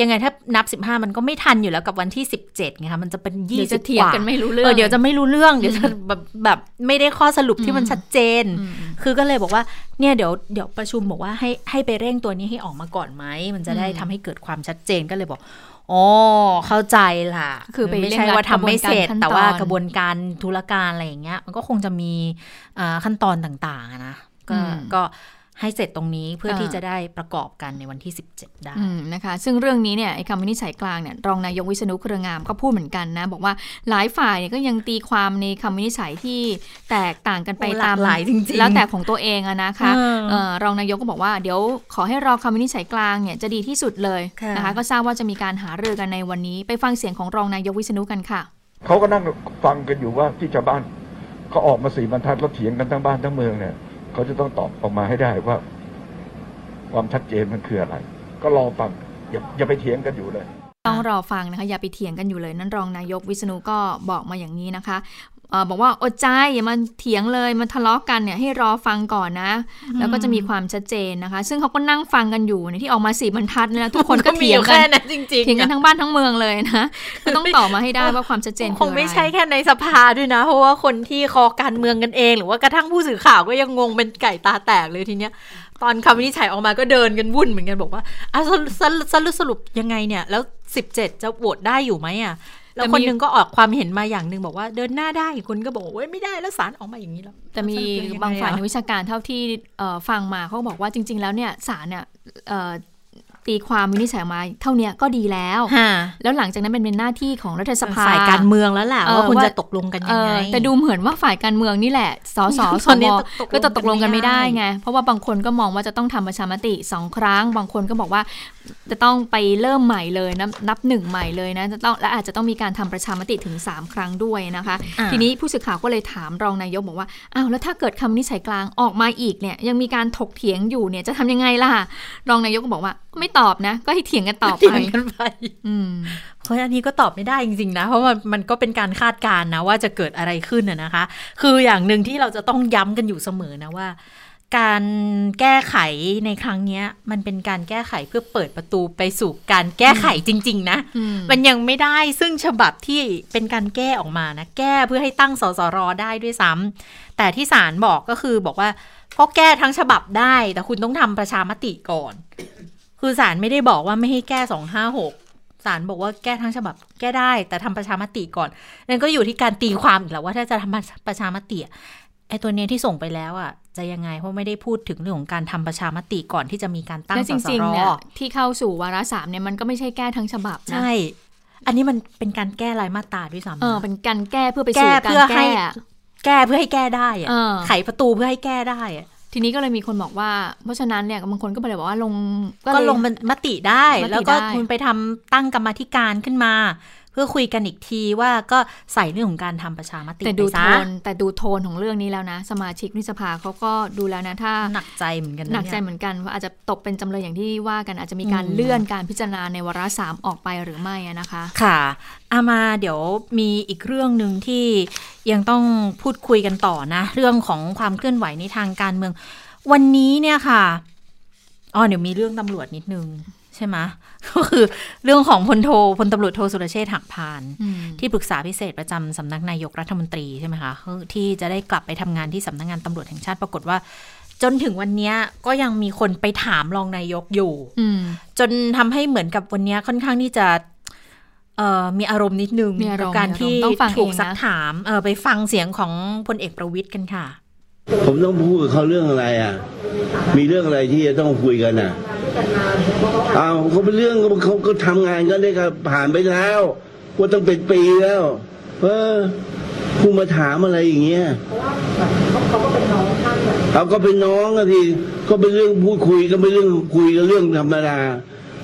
ยังไงถ้านับ 15 มันก็ไม่ทันอยู่แล้วกับวันที่ 17ไงคะมันจะเป็นเดี๋ยวจะ20เถีกยงว่ากันไม่รู้เรื่องเออเดี๋ยวจะไม่รู้เรื่องเดี๋ยวจะแบบแบบไม่ได้ข้อสรุปที่มันชัดเจนอืมคือก็เลยบอกว่าเนี่ยเดี๋ยวเดี๋ยวประชุมบอกว่าให้ให้ไปเร่งตัวนี้ให้ออกมาก่อนไหมมันจะได้อืมทำให้เกิดความชัดเจนก็เลยบอก อ๋อเข้าใจล่ะ คือไปไม่เร่งใช่รัดว่าทำไม่เสร็จกระบวนการขั้นแต่ว่าตอนกระบวนการธุรการอะไรอย่างเงี้ย มันก็คงจะมีอ่าขั้นตอนต่างๆอะนะก็อืมก็ ให้เสร็จตรงนี้เพื่ออ่าที่จะได้ประกอบกันในวันที่ 17 ได้อืมนะคะ ซึ่งเรื่องนี้เนี่ยไอ้คำวินิจฉัยกลางเนี่ยรองนายกวิษณุเครืองามก็พูดเหมือนกันนะ บอกว่าหลายฝ่ายเนี่ยก็ยังตีความในคำวินิจฉัยที่แตกต่างกันไปโอ้หลากตามหลายจริงๆแล้วแต่ของตัวเองอะนะคะเออเอ่อรองนายกก็บอกว่าเดี๋ยวขอให้รอคำวินิจฉัยกลางเนี่ยจะดีที่สุดเลยค่ะนะคะ ก็ทราบว่าจะมีการหารือกันในวันนี้ ไปฟังเสียงของรองนายกวิษณุกันค่ะเขาก็นั่งฟังกันอยู่ว่าที่ชาวบ้านเขาออกมาสี่บรรทัดแล้วเถียงกันทั้งบ้านทั้งเมืองเนี่ย เขาจะต้องตอบออกมาให้ได้ว่า ความชัดเจนมันคืออะไร ก็รอฟังอย่าอย่าไปเถียงกันอยู่เลยต้องรอฟังนะคะอย่าไปเถียงกันอยู่เลย นั่นรองนายกวิษณุก็บอกมาอย่างนี้นะคะ บอกว่าอดใจอย่ามาเถียงเลยมาทะเลาะกันเนี่ยให้รอฟังก่อนนะ แล้วก็จะมีความชัดเจนนะคะ ซึ่งเขาก็นั่งฟังกันอยู่ในที่ออกมาสี่บรรทัดเนี่ยนะทุกคนก็มีเถียองยู่กัแค่นนั้นจริงๆเถียงกันอะทั้งบ้านทั้งเมืองเลยนะก็ต้องตอบมาให้ได้ว่าความชัดเจนคคืองอะไรไม่ใช่แค่ในสภาด้วยนะ เพราะว่าคนที่คอการเมืองกันเอง หรือว่ากระทั่งผู้สื่อข่าวก็ยังงงเป็นไก่ตาแตกเลยทีเนี้ยตอนคำวินิจฉัยออกมาก็เดินกันวุ่นเหมือนกันบอกว่าอะสรุปสรุปสรุปสรุปยังไงเนี่ยแล้วสิบเจ็ดจะโหวตได้อยู่ไหมอะ แล้วคนหนึงก็ออกความเห็นมาอย่างหนึ่งบอกว่าเดินหน้าได้อีกคนก็บอกว่าเว้ยไม่ได้แล้วศาลออกมาอย่างนี้แล้วแต่มีสรุปยังไงอะบางฝ่ายในกวิชาการเท่าที่เอ่อฟังมาเขาก็บอกว่าจริง ๆ แล้วเนี่ยศาลเนี่ยเอ่อ ตีความวินิจฉัยออกมาเท่าเนี้ยก็ดีแล้วฮะแล้วหลังจากนั้นเป็นเป็นหน้าที่ของรัฐสภาฝ่ายการเมืองแล้วแหละเออว่าคุณว่าจะตกลงกันยังไงเออแต่ดูเหมือนว่าฝ่ายการเมืองนี่แหละสสสตอนนี้วตกลงก็จะตกลงกันไม่ได้กันไม่ได้ไงเพราะว่าบางคนก็มองว่าจะต้องทำประชามติสองครั้ง บางคนก็บอกว่าจะต้องไปเริ่มใหม่เลยนับนับหนึ่งใหม่เลยนะจะต้องและอาจจะต้องมีการทำประชามติถึง 3 ครั้งด้วยนะคะอ่าทีนี้ผู้สื่อข่าวก็เลยถามรองนายกบอกว่าอ้าวแล้วถ้าเกิดคำวินิจฉัยกลางออกมาอีกเนี่ยยังมีการถกเถียงอยู่เนี่ยจะทำยังไงล่ะรองนายกก็บอกว่าไม่ตอบนะ ก็ให้เถียงกันต่อเถีไปยงกันไปอืมเพราะอันนี้ก็ตอบไม่ได้จริงๆนะ เพราะมันมันก็เป็นการคาดการณ์นะ ว่าจะเกิดอะไรขึ้นน่ะนะคะ คืออย่างหนึ่งที่เราจะต้องย้ำกันอยู่เสมอนะว่า การแก้ไขในครั้งเนี้ยมันเป็นการแก้ไขเพื่อเปิดประตูไปสู่การแก้ไขจริง ๆ นะอืมมันยังไม่ได้ซึ่งฉบับที่เป็นการแก้ออกมานะ แก้เพื่อให้ตั้งสสรได้ด้วยซ้ำแต่ที่ศาลบอกก็คือบอกว่าก็แก้ทั้งฉบับได้ แต่คุณต้องทำประชามติก่อน คือศาลไม่ได้บอกว่าไม่ให้แก้สองห้าหกศาลบอกว่าแก้ทั้งฉบับแก้ได้ แต่ทำประชามติก่อนนั่นก็อยู่ที่การตีความอีกแล้วว่าถ้าจะทำประชามติอะไอ้ตัวเนี้ยที่ส่งไปแล้วอะจะยังไงเพราะไม่ได้พูดถึงเรื่องของการทำประชามติก่อนที่จะมีการตั้งและสจสริงรๆเนี่ยที่เข้าสู่วาระสามเนี่ยมันก็ไม่ใช่แก้ทั้งฉบับนะใช่ อันนี้มันเป็นการแก้รายมาตราด้วยซ้ำนะเออเป็นการแก้เพื่อไปแก้สู่เพื่กาอรให้แก้อะแก้เพื่อให้แก้ได้อะเออไขประตูเพื่อให้แก้ได้อะ ทีนี้ก็เลยมีคนบอกว่า เพราะฉะนั้นเนี่ยบางคนก็เลยบอกว่าลงก็เยลงมติได้มติแล้วก็ได้คุณไปทำตั้งกรรมาธิการขึ้นมา เพื่อคุยกันอีกทีว่าก็ใส่เรื่องของการทำประชามติแต่ดูไปโทซะนแต่ดูโทนของเรื่องนี้แล้วนะ สมาชิกนิสภาเขาก็ดูแล้วนะถ้าหนักใจเหมือนกันนะหนักใจเยเหมือนกันว่าอาจจะตกเป็นจำเลยอย่างที่ว่ากันอาจจะมีการอืมเลื่อนการพิจารณาในวาระสามออกไปหรือไม่อะนะคะ ค่ะอามาเดี๋ยวมีอีกเรื่องหนึ่งที่ยังต้องพูดคุยกันต่อนะ เรื่องของความเคลื่อนไหวในทางการเมือง วันนี้เนี่ยค่ะอ๋อเดี๋ยวมีเรื่องตำรวจนิดนึง ใช่ไหมก็คือเรื่องของพลโทพลตำรวจโทสุรเชษฐ์หักพานอืมที่ปรึกษาพิเศษประจำสำนักนายกรัฐมนตรีใช่ไหมคะคือที่จะได้กลับไปทำงานที่สำนักงานตำรวจแห่งชาติปรากฏว่า จนถึงวันเนี้ยก็ยังมีคนไปถามรองนายกอยู่อืมจนทำให้เหมือนกับวันเนี้ยค่อนข้างที่จะเอ่อมีอารมณ์นิดนึงมีอารมณ์กับการที่มีอารมณ์ต้องฟังถูกเองนะซักถามเออไปฟังเสียงของพลเอกประวิตยกันค่ะ ผมต้องพูดกับเขาเรื่องอะไรอะ มีเรื่องอะไรที่จะต้องคุยกันอะเอาเขาเป็นเรื่องเขาก็ทำงานกันได้ครับผ่านไปแล้ว ว่าต้องเป็นปีแล้ว เออคุณมาถามอะไรอย่างเงี้ยเขาก็เป็นน้องอะทีก็เป็นเรื่องพูดคุยก็เป็นเรื่องคุยกันเรื่องธรรมดา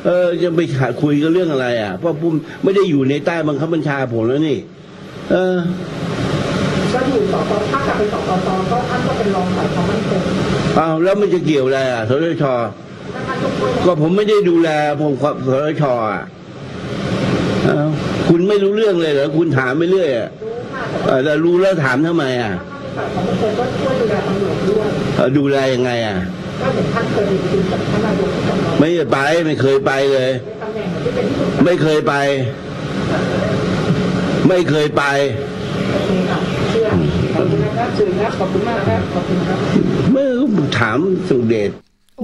เออจะไปหาคุยกันเรื่องอะไร อะเพราะผมไม่ได้อยู่ในใต้บังคับบัญชาผมแล้วนี่ เออ ก็อยู่สตถ้ากลับไปสตตก็ท่านก็เป็นรองฝ่ายความมั่นคงอ้าวแล้วมันจะเกี่ยวอะไรอะสทชก็ผมไม่ได้ดูแลผมความสทชอะอ้าวคุณไม่รู้เรื่องเลยเหรอคุณถามไปเรื่อยอะเออแต่รู้แล้วถามทำไมอะฝ่ายความมั่นคงก็ช่วยดูแลตำรวจด้วยเออดูแลยังไงอะก็เห็นท่านเคยไปคุยกับท่านนายกที่สำนักไม่ได้ไปไม่เคยไปเลยตำแหน่งที่เป็นที่ปรึกษาไม่เคยไป ไม่เคยไป โอเคค่ะเชื่อขอบ ครับเชิญครับขอบคุณมากครับขอบคุณครับ เมื่อถามสุเดช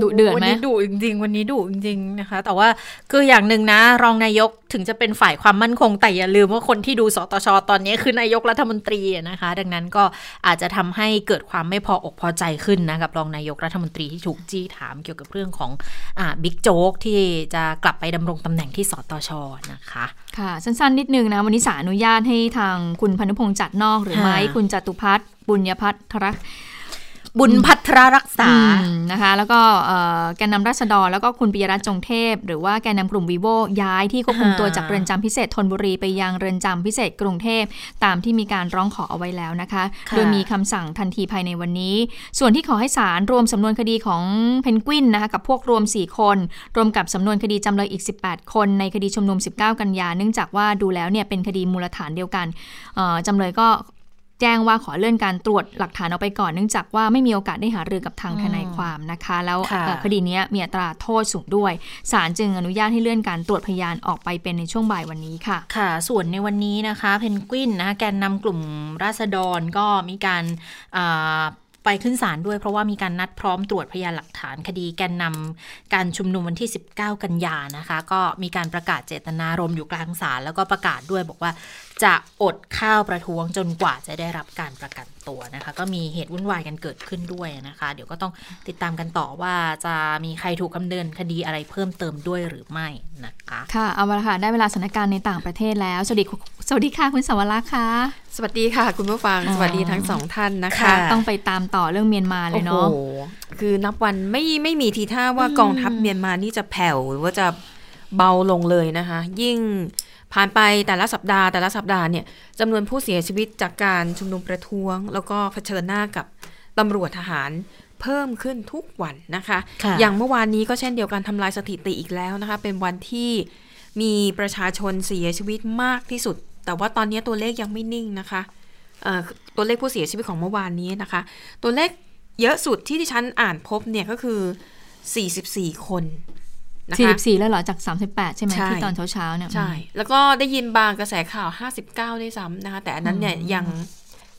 ดุเดือดไหมวันนี้ดุจริงๆ วันนี้ดุจริงๆนะคะ แต่ว่าคืออย่างหนึ่งนะ รองนายกถึงจะเป็นฝ่ายความมั่นคง แต่อย่าลืมว่าคนที่ดูสตชตอนนี้คือนายกรัฐมนตรีนะคะ ดังนั้นก็อาจจะทำให้เกิดความไม่พออกพอใจขึ้นนะกับรองนายกรัฐมนตรีที่ถูกจี้ถามเกี่ยวกับเรื่องของอ่าบิ๊กโจ๊กที่จะกลับไปดำรงตำแหน่งที่สตชนะคะค่ะสั้นๆนิดนึงนะวันนี้ศาลอนุญาตให้ทางคุณพานุพงษ์จัดนอกหรือไม่ค่ะคุณจตุพัฒน์บุญยพัฒน์รัก บุญพัทรรักษาอืมนะคะ แล้วก็เอ่อแกนนำราษฎรแล้วก็คุณปิยรัตน์จงเทพ หรือว่าแกนนำกลุ่มวีโวย้ายที่ควบคุมตัวอ่าจากเรือนจำพิเศษธนบุรีไปยังเรือนจำพิเศษกรุงเทพตามที่มีการร้องขอเอาไว้แล้วนะคะค่ะโดยมีคำสั่งทันทีภายในวันนี้ ส่วนที่ขอให้ศาลรวมสำนวนคดีของเพนกวินนะคะกับพวกรวม 4 คน รวมกับสำนวนคดีจำเลยอีก 18 คน ในคดีชุมนุม 19 กันยาเนื่องจากว่าดูแล้วเนี่ยเป็นคดีมูลฐานเดียวกันเอ่อจำเลยก็ แจ้งว่าขอเลื่อนการตรวจหลักฐานออกไปก่อนเนื่องจากว่าไม่มีโอกาสได้หารือกับทางทนายความนะคะ แล้วค่ะเอ่อคดีเนี้ยมีอัตราโทษสูงด้วยศาลจึงอนุญาตให้เลื่อนการตรวจพยานออกไปเป็นในช่วงบ่ายวันนี้ค่ะ ค่ะ ส่วนในวันนี้นะคะเพนกวินนะคะแกนนำกลุ่มราษฎรก็มีการอ่าไปขึ้นศาลด้วยเพราะว่ามีการนัดพร้อมตรวจพยานหลักฐานคดีแกนนำการชุมนุมวันที่ 19 กันยานะคะ ก็มีการประกาศเจตนารมณ์อยู่กลางศาลแล้วก็ประกาศด้วยบอกว่า จะอดข้าวประท้วงจนกว่าจะได้รับการประกันตัวนะคะ ก็มีเหตุวุ่นวายกันเกิดขึ้นด้วยนะคะ เดี๋ยวก็ต้องติดตามกันต่อว่าจะมีใครถูกดำเนินคดีอะไรเพิ่มเติมด้วยหรือไม่นะคะค่ะเอาละค่ะได้เวลาสถานการณ์ในต่างประเทศแล้ว สวัสดีคุณสวัสดีค่ะคุณสวรักษ์ค่ะ สวัสดีค่ะ คุณผู้ฟังอ๋อสวัสดีทั้งสองท่านนะคะ ต้องไปตามต่อเรื่องเมียนมาเลยเนาะโอ้โหคือนับวันไม่ไม่มีทีท่าว่ากองทัพเมียนมานี่จะแผ่วหรือว่าจะเบาลงเลยนะคะ ยิ่ง ผ่านไปแต่ละสัปดาห์แต่ละสัปดาห์เนี่ยจำนวนผู้เสียชีวิตจากการชุมนุมประท้วง แล้วก็เผชิญหน้ากับตำรวจทหารเพิ่มขึ้นทุกวันนะคะค่ะอย่างเมื่อวานนี้ก็เช่นเดียวกันทำลายสถิติอีกแล้วนะคะ เป็นวันที่มีประชาชนเสียชีวิตมากที่สุด แต่ว่าตอนนี้ตัวเลขยังไม่นิ่งนะคะเอ่อตัวเลขผู้เสียชีวิตของเมื่อวานนี้นะคะ ตัวเลขเยอะสุดที่ที่ฉันอ่านพบเนี่ยก็คือ 44 คน นะคะ44 แล้วเหรอจาก 38 ใช่ไหมใช่ที่ตอนเช้าๆเนี่ยใช่ แล้วก็ได้ยินบางกระแสข่าว 59ด้วยซ้ำนะคะ แต่อันนั้นเนี่ยยัง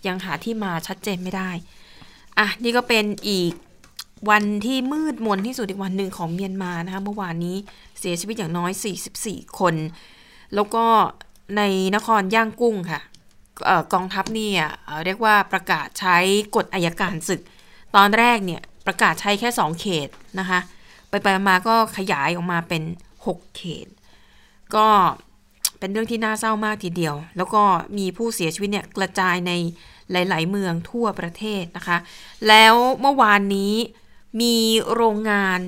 ยังหาที่มาชัดเจนไม่ได้ อะ นี่ก็เป็นอีกวันที่มืดมนที่สุดอีกวันหนึ่งของเมียนมานะคะเมื่อวานนี้เสียชีวิตอย่างน้อย 44 คน แล้วก็ในนครย่างกุ้งค่ะเอ่อกองทัพเนี่ยเอ่อเรียกว่าประกาศใช้กฎอายการศึก ตอนแรกเนี่ยประกาศใช้แค่ 2 เขตนะคะ ไปไปมาก็ขยายออกมาเป็น 6 เขต ก็เป็นเรื่องที่น่าเศร้ามากทีเดียว แล้วก็มีผู้เสียชีวิตเนี่ยกระจายในหลาย ๆ เมืองทั่วประเทศนะคะ แล้วเมื่อวานนี้มีโรงงาน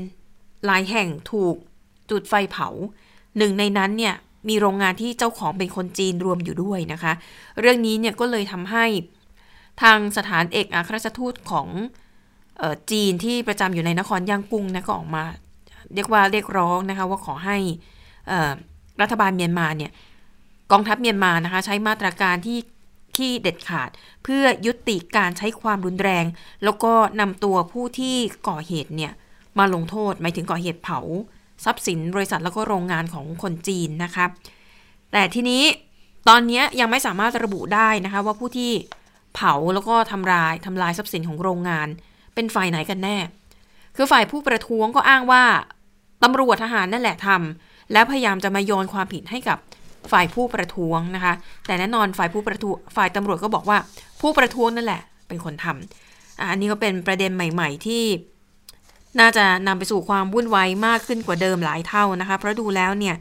หลายแห่งถูกจุดไฟเผา หนึ่งในนั้นเนี่ยมีโรงงานที่เจ้าของเป็นคนจีนรวมอยู่ด้วยนะคะ เรื่องนี้เนี่ยก็เลยทำให้ทางสถานเอกอัครราชทูตของ จีนที่ประจำอยู่ในนครย่างกุ้งนะก็ออกมา เรียกว่าเรียกร้องนะคะว่าขอให้เอ่อรัฐบาลเมียนมาเนี่ยกองทัพเมียนมานะคะใช้มาตรการที่ที่เด็ดขาดเพื่อยุติการใช้ความรุนแรง แล้วก็นำตัวผู้ที่ก่อเหตุเนี่ยมาลงโทษหมายถึงก่อเหตุเผา ทรัพย์สินบริษัทแล้วก็โรงงานของคนจีนนะคะแต่ทีนี้ตอนนี้ยังไม่สามารถระบุได้นะคะว่าผู้ที่เผาแล้วก็ทำลายทำลายทรัพย์สินของโรงงาน เป็นฝ่ายไหนกันแน่ คือฝ่ายผู้ประท้วงก็อ้างว่าตำรวจทหารนั่นแหละทำแล้วพยายามจะมาโยนความผิดให้กับฝ่ายผู้ประท้วงนะคะ แต่แน่นอนฝ่ายผู้ประท้วงฝ่ายตำรวจก็บอกว่า ผู้ประท้วงนั่นแหละ เป็นคนทำอันนี้ก็เป็นประเด็นใหม่ ๆ ที่น่าจะนำไปสู่ความวุ่นวายมากขึ้นกว่าเดิมหลายเท่านะคะ เพราะดูแล้วเนี่ย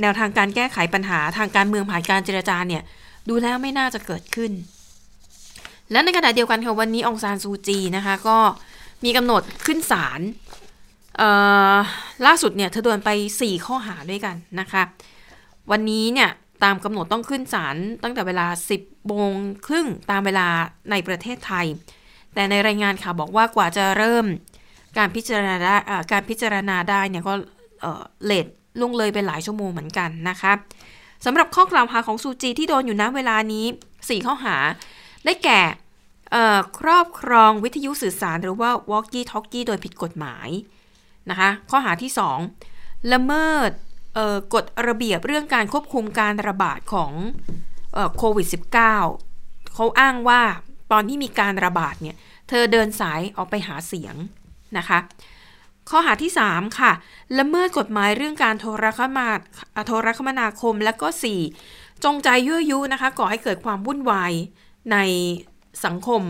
แนวทางการแก้ไขปัญหาทางการเมืองผ่านการเจรจาเนี่ย ดูแล้วไม่น่าจะเกิดขึ้น และในขณะเดียวกันค่ะวันนี้องซานซูจีนะคะ ก็มีกำหนดขึ้นศาลล่าสุดเนี่ยเธอโดนไป 4 ข้อหาด้วยกันนะคะ วันนี้เนี่ยตามกำหนดต้องขึ้นศาลตั้งแต่เวลา 10โมงครึ่งตามเวลาในประเทศไทย แต่ในรายงานข่าวบอกว่ากว่าจะเริ่มการพิจารณาได้การพิจารณาได้เนี่ยก็เอ่อเลทล่วงเลยไปหลายชั่วโมงเหมือนกันนะคะสำหรับข้อกล่าวหาของซูจีที่โดนอยู่ณเวลานี้ 4 ข้อหา ได้แก่ครอบครองวิทยุสื่อสารหรือว่า walkie talkie โดยผิดกฎหมายนะคะข้อหาที่ 2 ละเมิดกฎระเบียบเรื่องการควบคุมการระบาดของโควิด -19 เขาอ้างว่าตอนที่มีการระบาดเนี่ยเธอเดินสายออกไปหาเสียงนะคะ ข้อหาที่ 3 ค่ะ ละเมิดกฎหมายเรื่องการโทรคมนาโทรคมนาคมและก็ 4 จงใจยั่วยุนะคะก่อให้เกิดความวุ่นวาย ในสังคม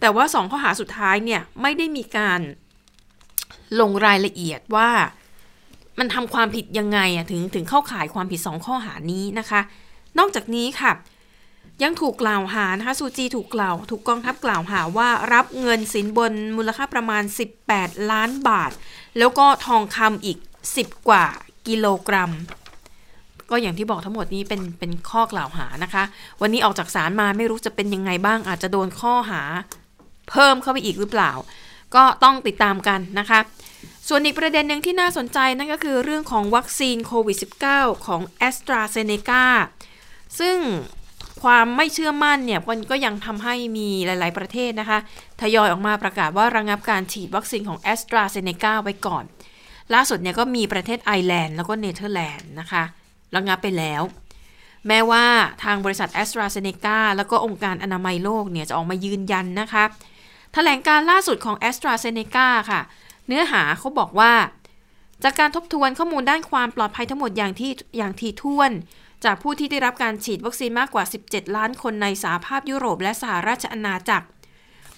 แต่ว่า2ข้อหาสุดท้ายเนี่ยไม่ได้มีการลงรายละเอียดว่ามันทำความผิดยังไงอะถึงถึงเข้าข่ายความผิด 2 ข้อหานี้นะคะ นอกจากนี้ค่ะ ยังถูกกล่าวหานะคะซูจีถูกกล่าว ถูกกองทัพกล่าวหาว่ารับเงินสินบนมูลค่าประมาณ 18 ล้านบาท แล้วก็ทองคำอีก 10 กว่ากิโลกรัม ก็อย่างที่บอกทั้งหมดนี้เป็นเป็นข้อกล่าวหานะคะ วันนี้ออกจากศาลมาไม่รู้จะเป็นยังไงบ้าง อาจจะโดนข้อหา เพิ่มเข้าไปอีกหรือเปล่า ก็ต้องติดตามกันนะคะ ส่วนอีกประเด็นหนึ่งที่น่าสนใจนั่นก็คือเรื่องของวัคซีนโควิด -19 ของ a s t r a z เซ e c a ซึ่งความไม่เชื่อมั่นเนี่ยมันก็ยังทำให้มีหลาย ๆ ประเทศนะคะ ทยอยออกมาประกาศว่าระงับการฉีดวัคซีนของ AstraZeneca ไว้ก่อน ล่าสุดเนี่ยก็มีประเทศไอร์แลนด์แล้วก็เนเธอร์แลนด์นะคะ ระงับไปแล้ว แม้ว่าทางบริษัท AstraZeneca แล้วก็องค์การอนามัยโลกเนี่ยจะออกมายืนยันนะคะแถลงการณ์ล่าสุดของ AstraZeneca ค่ะ เนื้อหาเขาบอกว่า จากการทบทวนข้อมูลด้านความปลอดภัยทั้งหมดอย่างที่อย่างถี่ถ้วนจากผู้ที่ได้รับการฉีดวัคซีนมากกว่า 17 ล้านคนในสหภาพยุโรปและสหราชอาณาจักร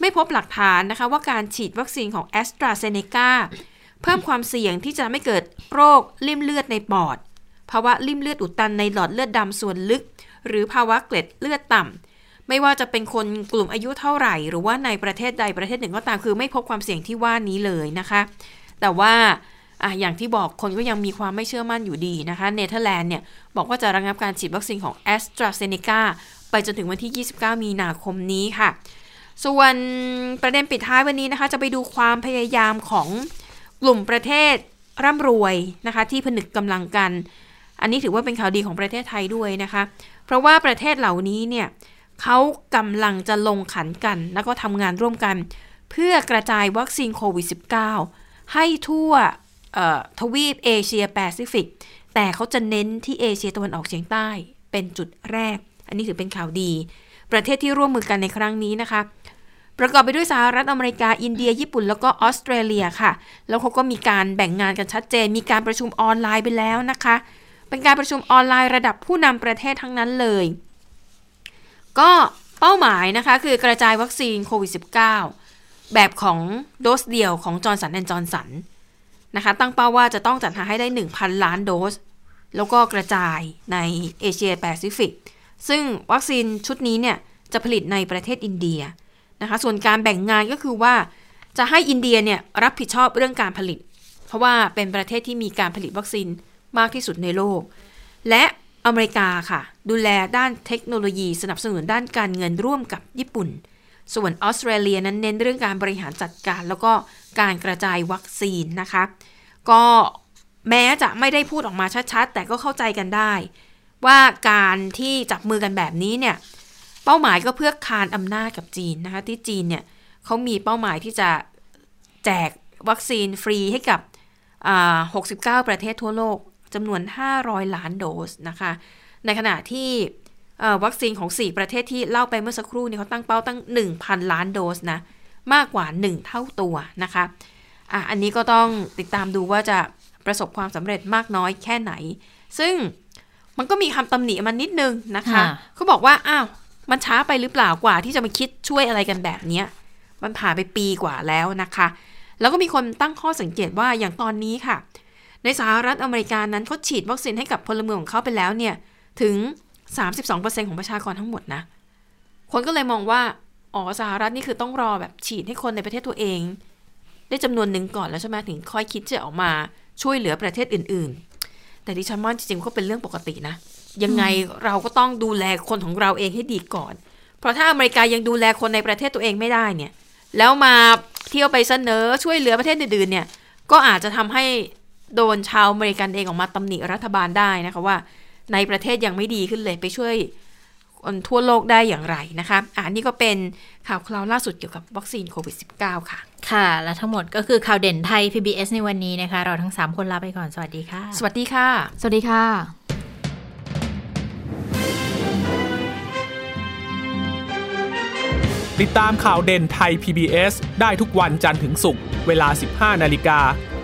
ไม่พบหลักฐานนะคะว่าการฉีดวัคซีนของ AstraZeneca เพิ่มความเสี่ยงที่จะไม่เกิดโรคลิ่มเลือดในปอด ภาวะลิ่มเลือดอุดตันในหลอดเลือดดำส่วนลึก หรือภาวะเกล็ดเลือดต่ำ ไม่ว่าจะเป็นคนกลุ่มอายุเท่าไหร่ หรือว่าในประเทศใดประเทศหนึ่งก็ตามคือไม่พบความเสี่ยงที่ว่านี้เลยนะคะ แต่ว่าอะอย่างที่บอกคนก็ยังมีความไม่เชื่อมั่นอยู่ดีนะคะ เนเธอร์แลนด์เนี่ย บอกว่าจะระงับการฉีดวัคซีนของ AstraZeneca ไปจนถึงวันที่ 29 มีนาคมนี้ค่ะ ส่วนประเด็นปิดท้ายวันนี้นะคะ จะไปดูความพยายามของกลุ่มประเทศร่ำรวยนะคะ ที่ผนึกกำลังกัน อันนี้ถือว่าเป็นข่าวดีของประเทศไทยด้วยนะคะ เพราะว่าประเทศเหล่านี้เนี่ยเขากำลังจะลงขันกัน แล้วก็ทำงานร่วมกัน เพื่อกระจายวัคซีนโควิด -19 ให้ทั่วทวีปเอเชียแปซิฟิก แต่เขาจะเน้นที่เอเชียตะวันออกเฉียงใต้ เป็นจุดแรก อันนี้ถือเป็นข่าวดี ประเทศที่ร่วมมือกันในครั้งนี้นะคะ ประกอบไปด้วยสหรัฐอเมริกา อินเดีย ญี่ปุ่น แล้วก็ออสเตรเลียค่ะ แล้วเขาก็มีการแบ่งงานกันชัดเจน มีการประชุมออนไลน์ไปแล้วนะคะ เป็นการประชุมออนไลน์ระดับผู้นำประเทศทั้งนั้นเลย ก็เป้าหมายนะคะ คือกระจายวัคซีนโควิด -19 แบบของโดสเดียวของ Johnson & Johnsonนะคะตั้งเป้าว่าจะต้องจัดหาให้ได้ 1,000 ล้านโดส แล้วก็กระจายในเอเชียแปซิฟิกซึ่งวัคซีนชุดนี้เนี่ย จะผลิตในประเทศอินเดียนะคะส่วนการแบ่งงานก็คือว่าจะให้อินเดียเนี่ย รับผิดชอบเรื่องการผลิต เพราะว่าเป็นประเทศที่มีการผลิตวัคซีน มากที่สุดในโลก และอเมริกาค่ะ ดูแลด้านเทคโนโลยีสนับสนุนด้านการเงินร่วมกับญี่ปุ่น ส่วนออสเตรเลียนั้นเน้นเรื่องการบริหารจัดการ แล้วก็การกระจายวัคซีนนะคะ ก็แม้จะไม่ได้พูดออกมาชัดๆ แต่ก็เข้าใจกันได้ ว่าการที่จับมือกันแบบนี้เนี่ยเป้าหมายก็เพื่อคานอำนาจกับจีนนะคะที่จีนเนี่ยเขามีเป้าหมายที่จะแจกวัคซีนฟรีให้กับ 69 ประเทศทั่วโลก จำนวน 500 ล้านโดสนะคะ ในขณะที่วัคซีนของ 4 ประเทศที่เล่าไปเมื่อสักครู่นี้เขาตั้งเป้าตั้ง 1,000 ล้านโดสนะมากกว่า 1 เท่าตัวนะคะอะอันนี้ก็ต้องติดตามดูว่าจะประสบความสำเร็จมากน้อยแค่ไหน ซึ่งมันก็มีคำตำหนิมันนิดนึงนะคะเขาบอกว่าอ้าวมันช้าไปหรือเปล่ากว่าที่จะมาคิดช่วยอะไรกันแบบนี้มันผ่านไปปีกว่าแล้วนะคะ แล้วก็มีคนตั้งข้อสังเกตว่าอย่างตอนนี้ค่ะ ในสหรัฐอเมริกานั้นเขาฉีดวัคซีนให้กับพลเมืองของเขาไปแล้วเนี่ยถึง 32%ของประชากรทั้งหมดนะ คนก็เลยมองว่า อ๋อสหรัฐนี่คือต้องรอแบบฉีดให้คนในประเทศตัวเอง ได้จำนวนหนึ่งก่อนแล้วใช่ไหมถึงค่อยคิดจะออกมาช่วยเหลือประเทศอื่น ๆ แต่ดิฉันว่าจริงๆก็เป็นเรื่องปกตินะ ยังไงเราก็ต้องดูแลคนของเราเองให้ดีก่อน เพราะถ้าอเมริกายังดูแลคนในประเทศตัวเองไม่ได้เนี่ย แล้วมาเที่ยวไปเสนอช่วยเหลือประเทศอื่นๆเนี่ย ก็อาจจะทำให้ โดนชาวอเมริกันเองออกมาตำหนิรัฐบาลได้นะคะว่า ในประเทศยังไม่ดีขึ้นเลยไปช่วยคนทั่วโลกได้อย่างไรนะคะอันนี้ก็เป็นข่าวคราวล่าสุดเกี่ยวกับวัคซีนโควิด -19 ค่ะ ค่ะ และทั้งหมดก็คือข่าวเด่นไทย PBS ในวันนี้นะคะ เราทั้ง 3 คนลาไปก่อน สวัสดีค่ะ สวัสดีค่ะ สวัสดีค่ะ ติดตามข่าวเด่นไทย PBS ได้ทุกวันจันทร์ถึงศุกร์เวลา 15 นาฬิกา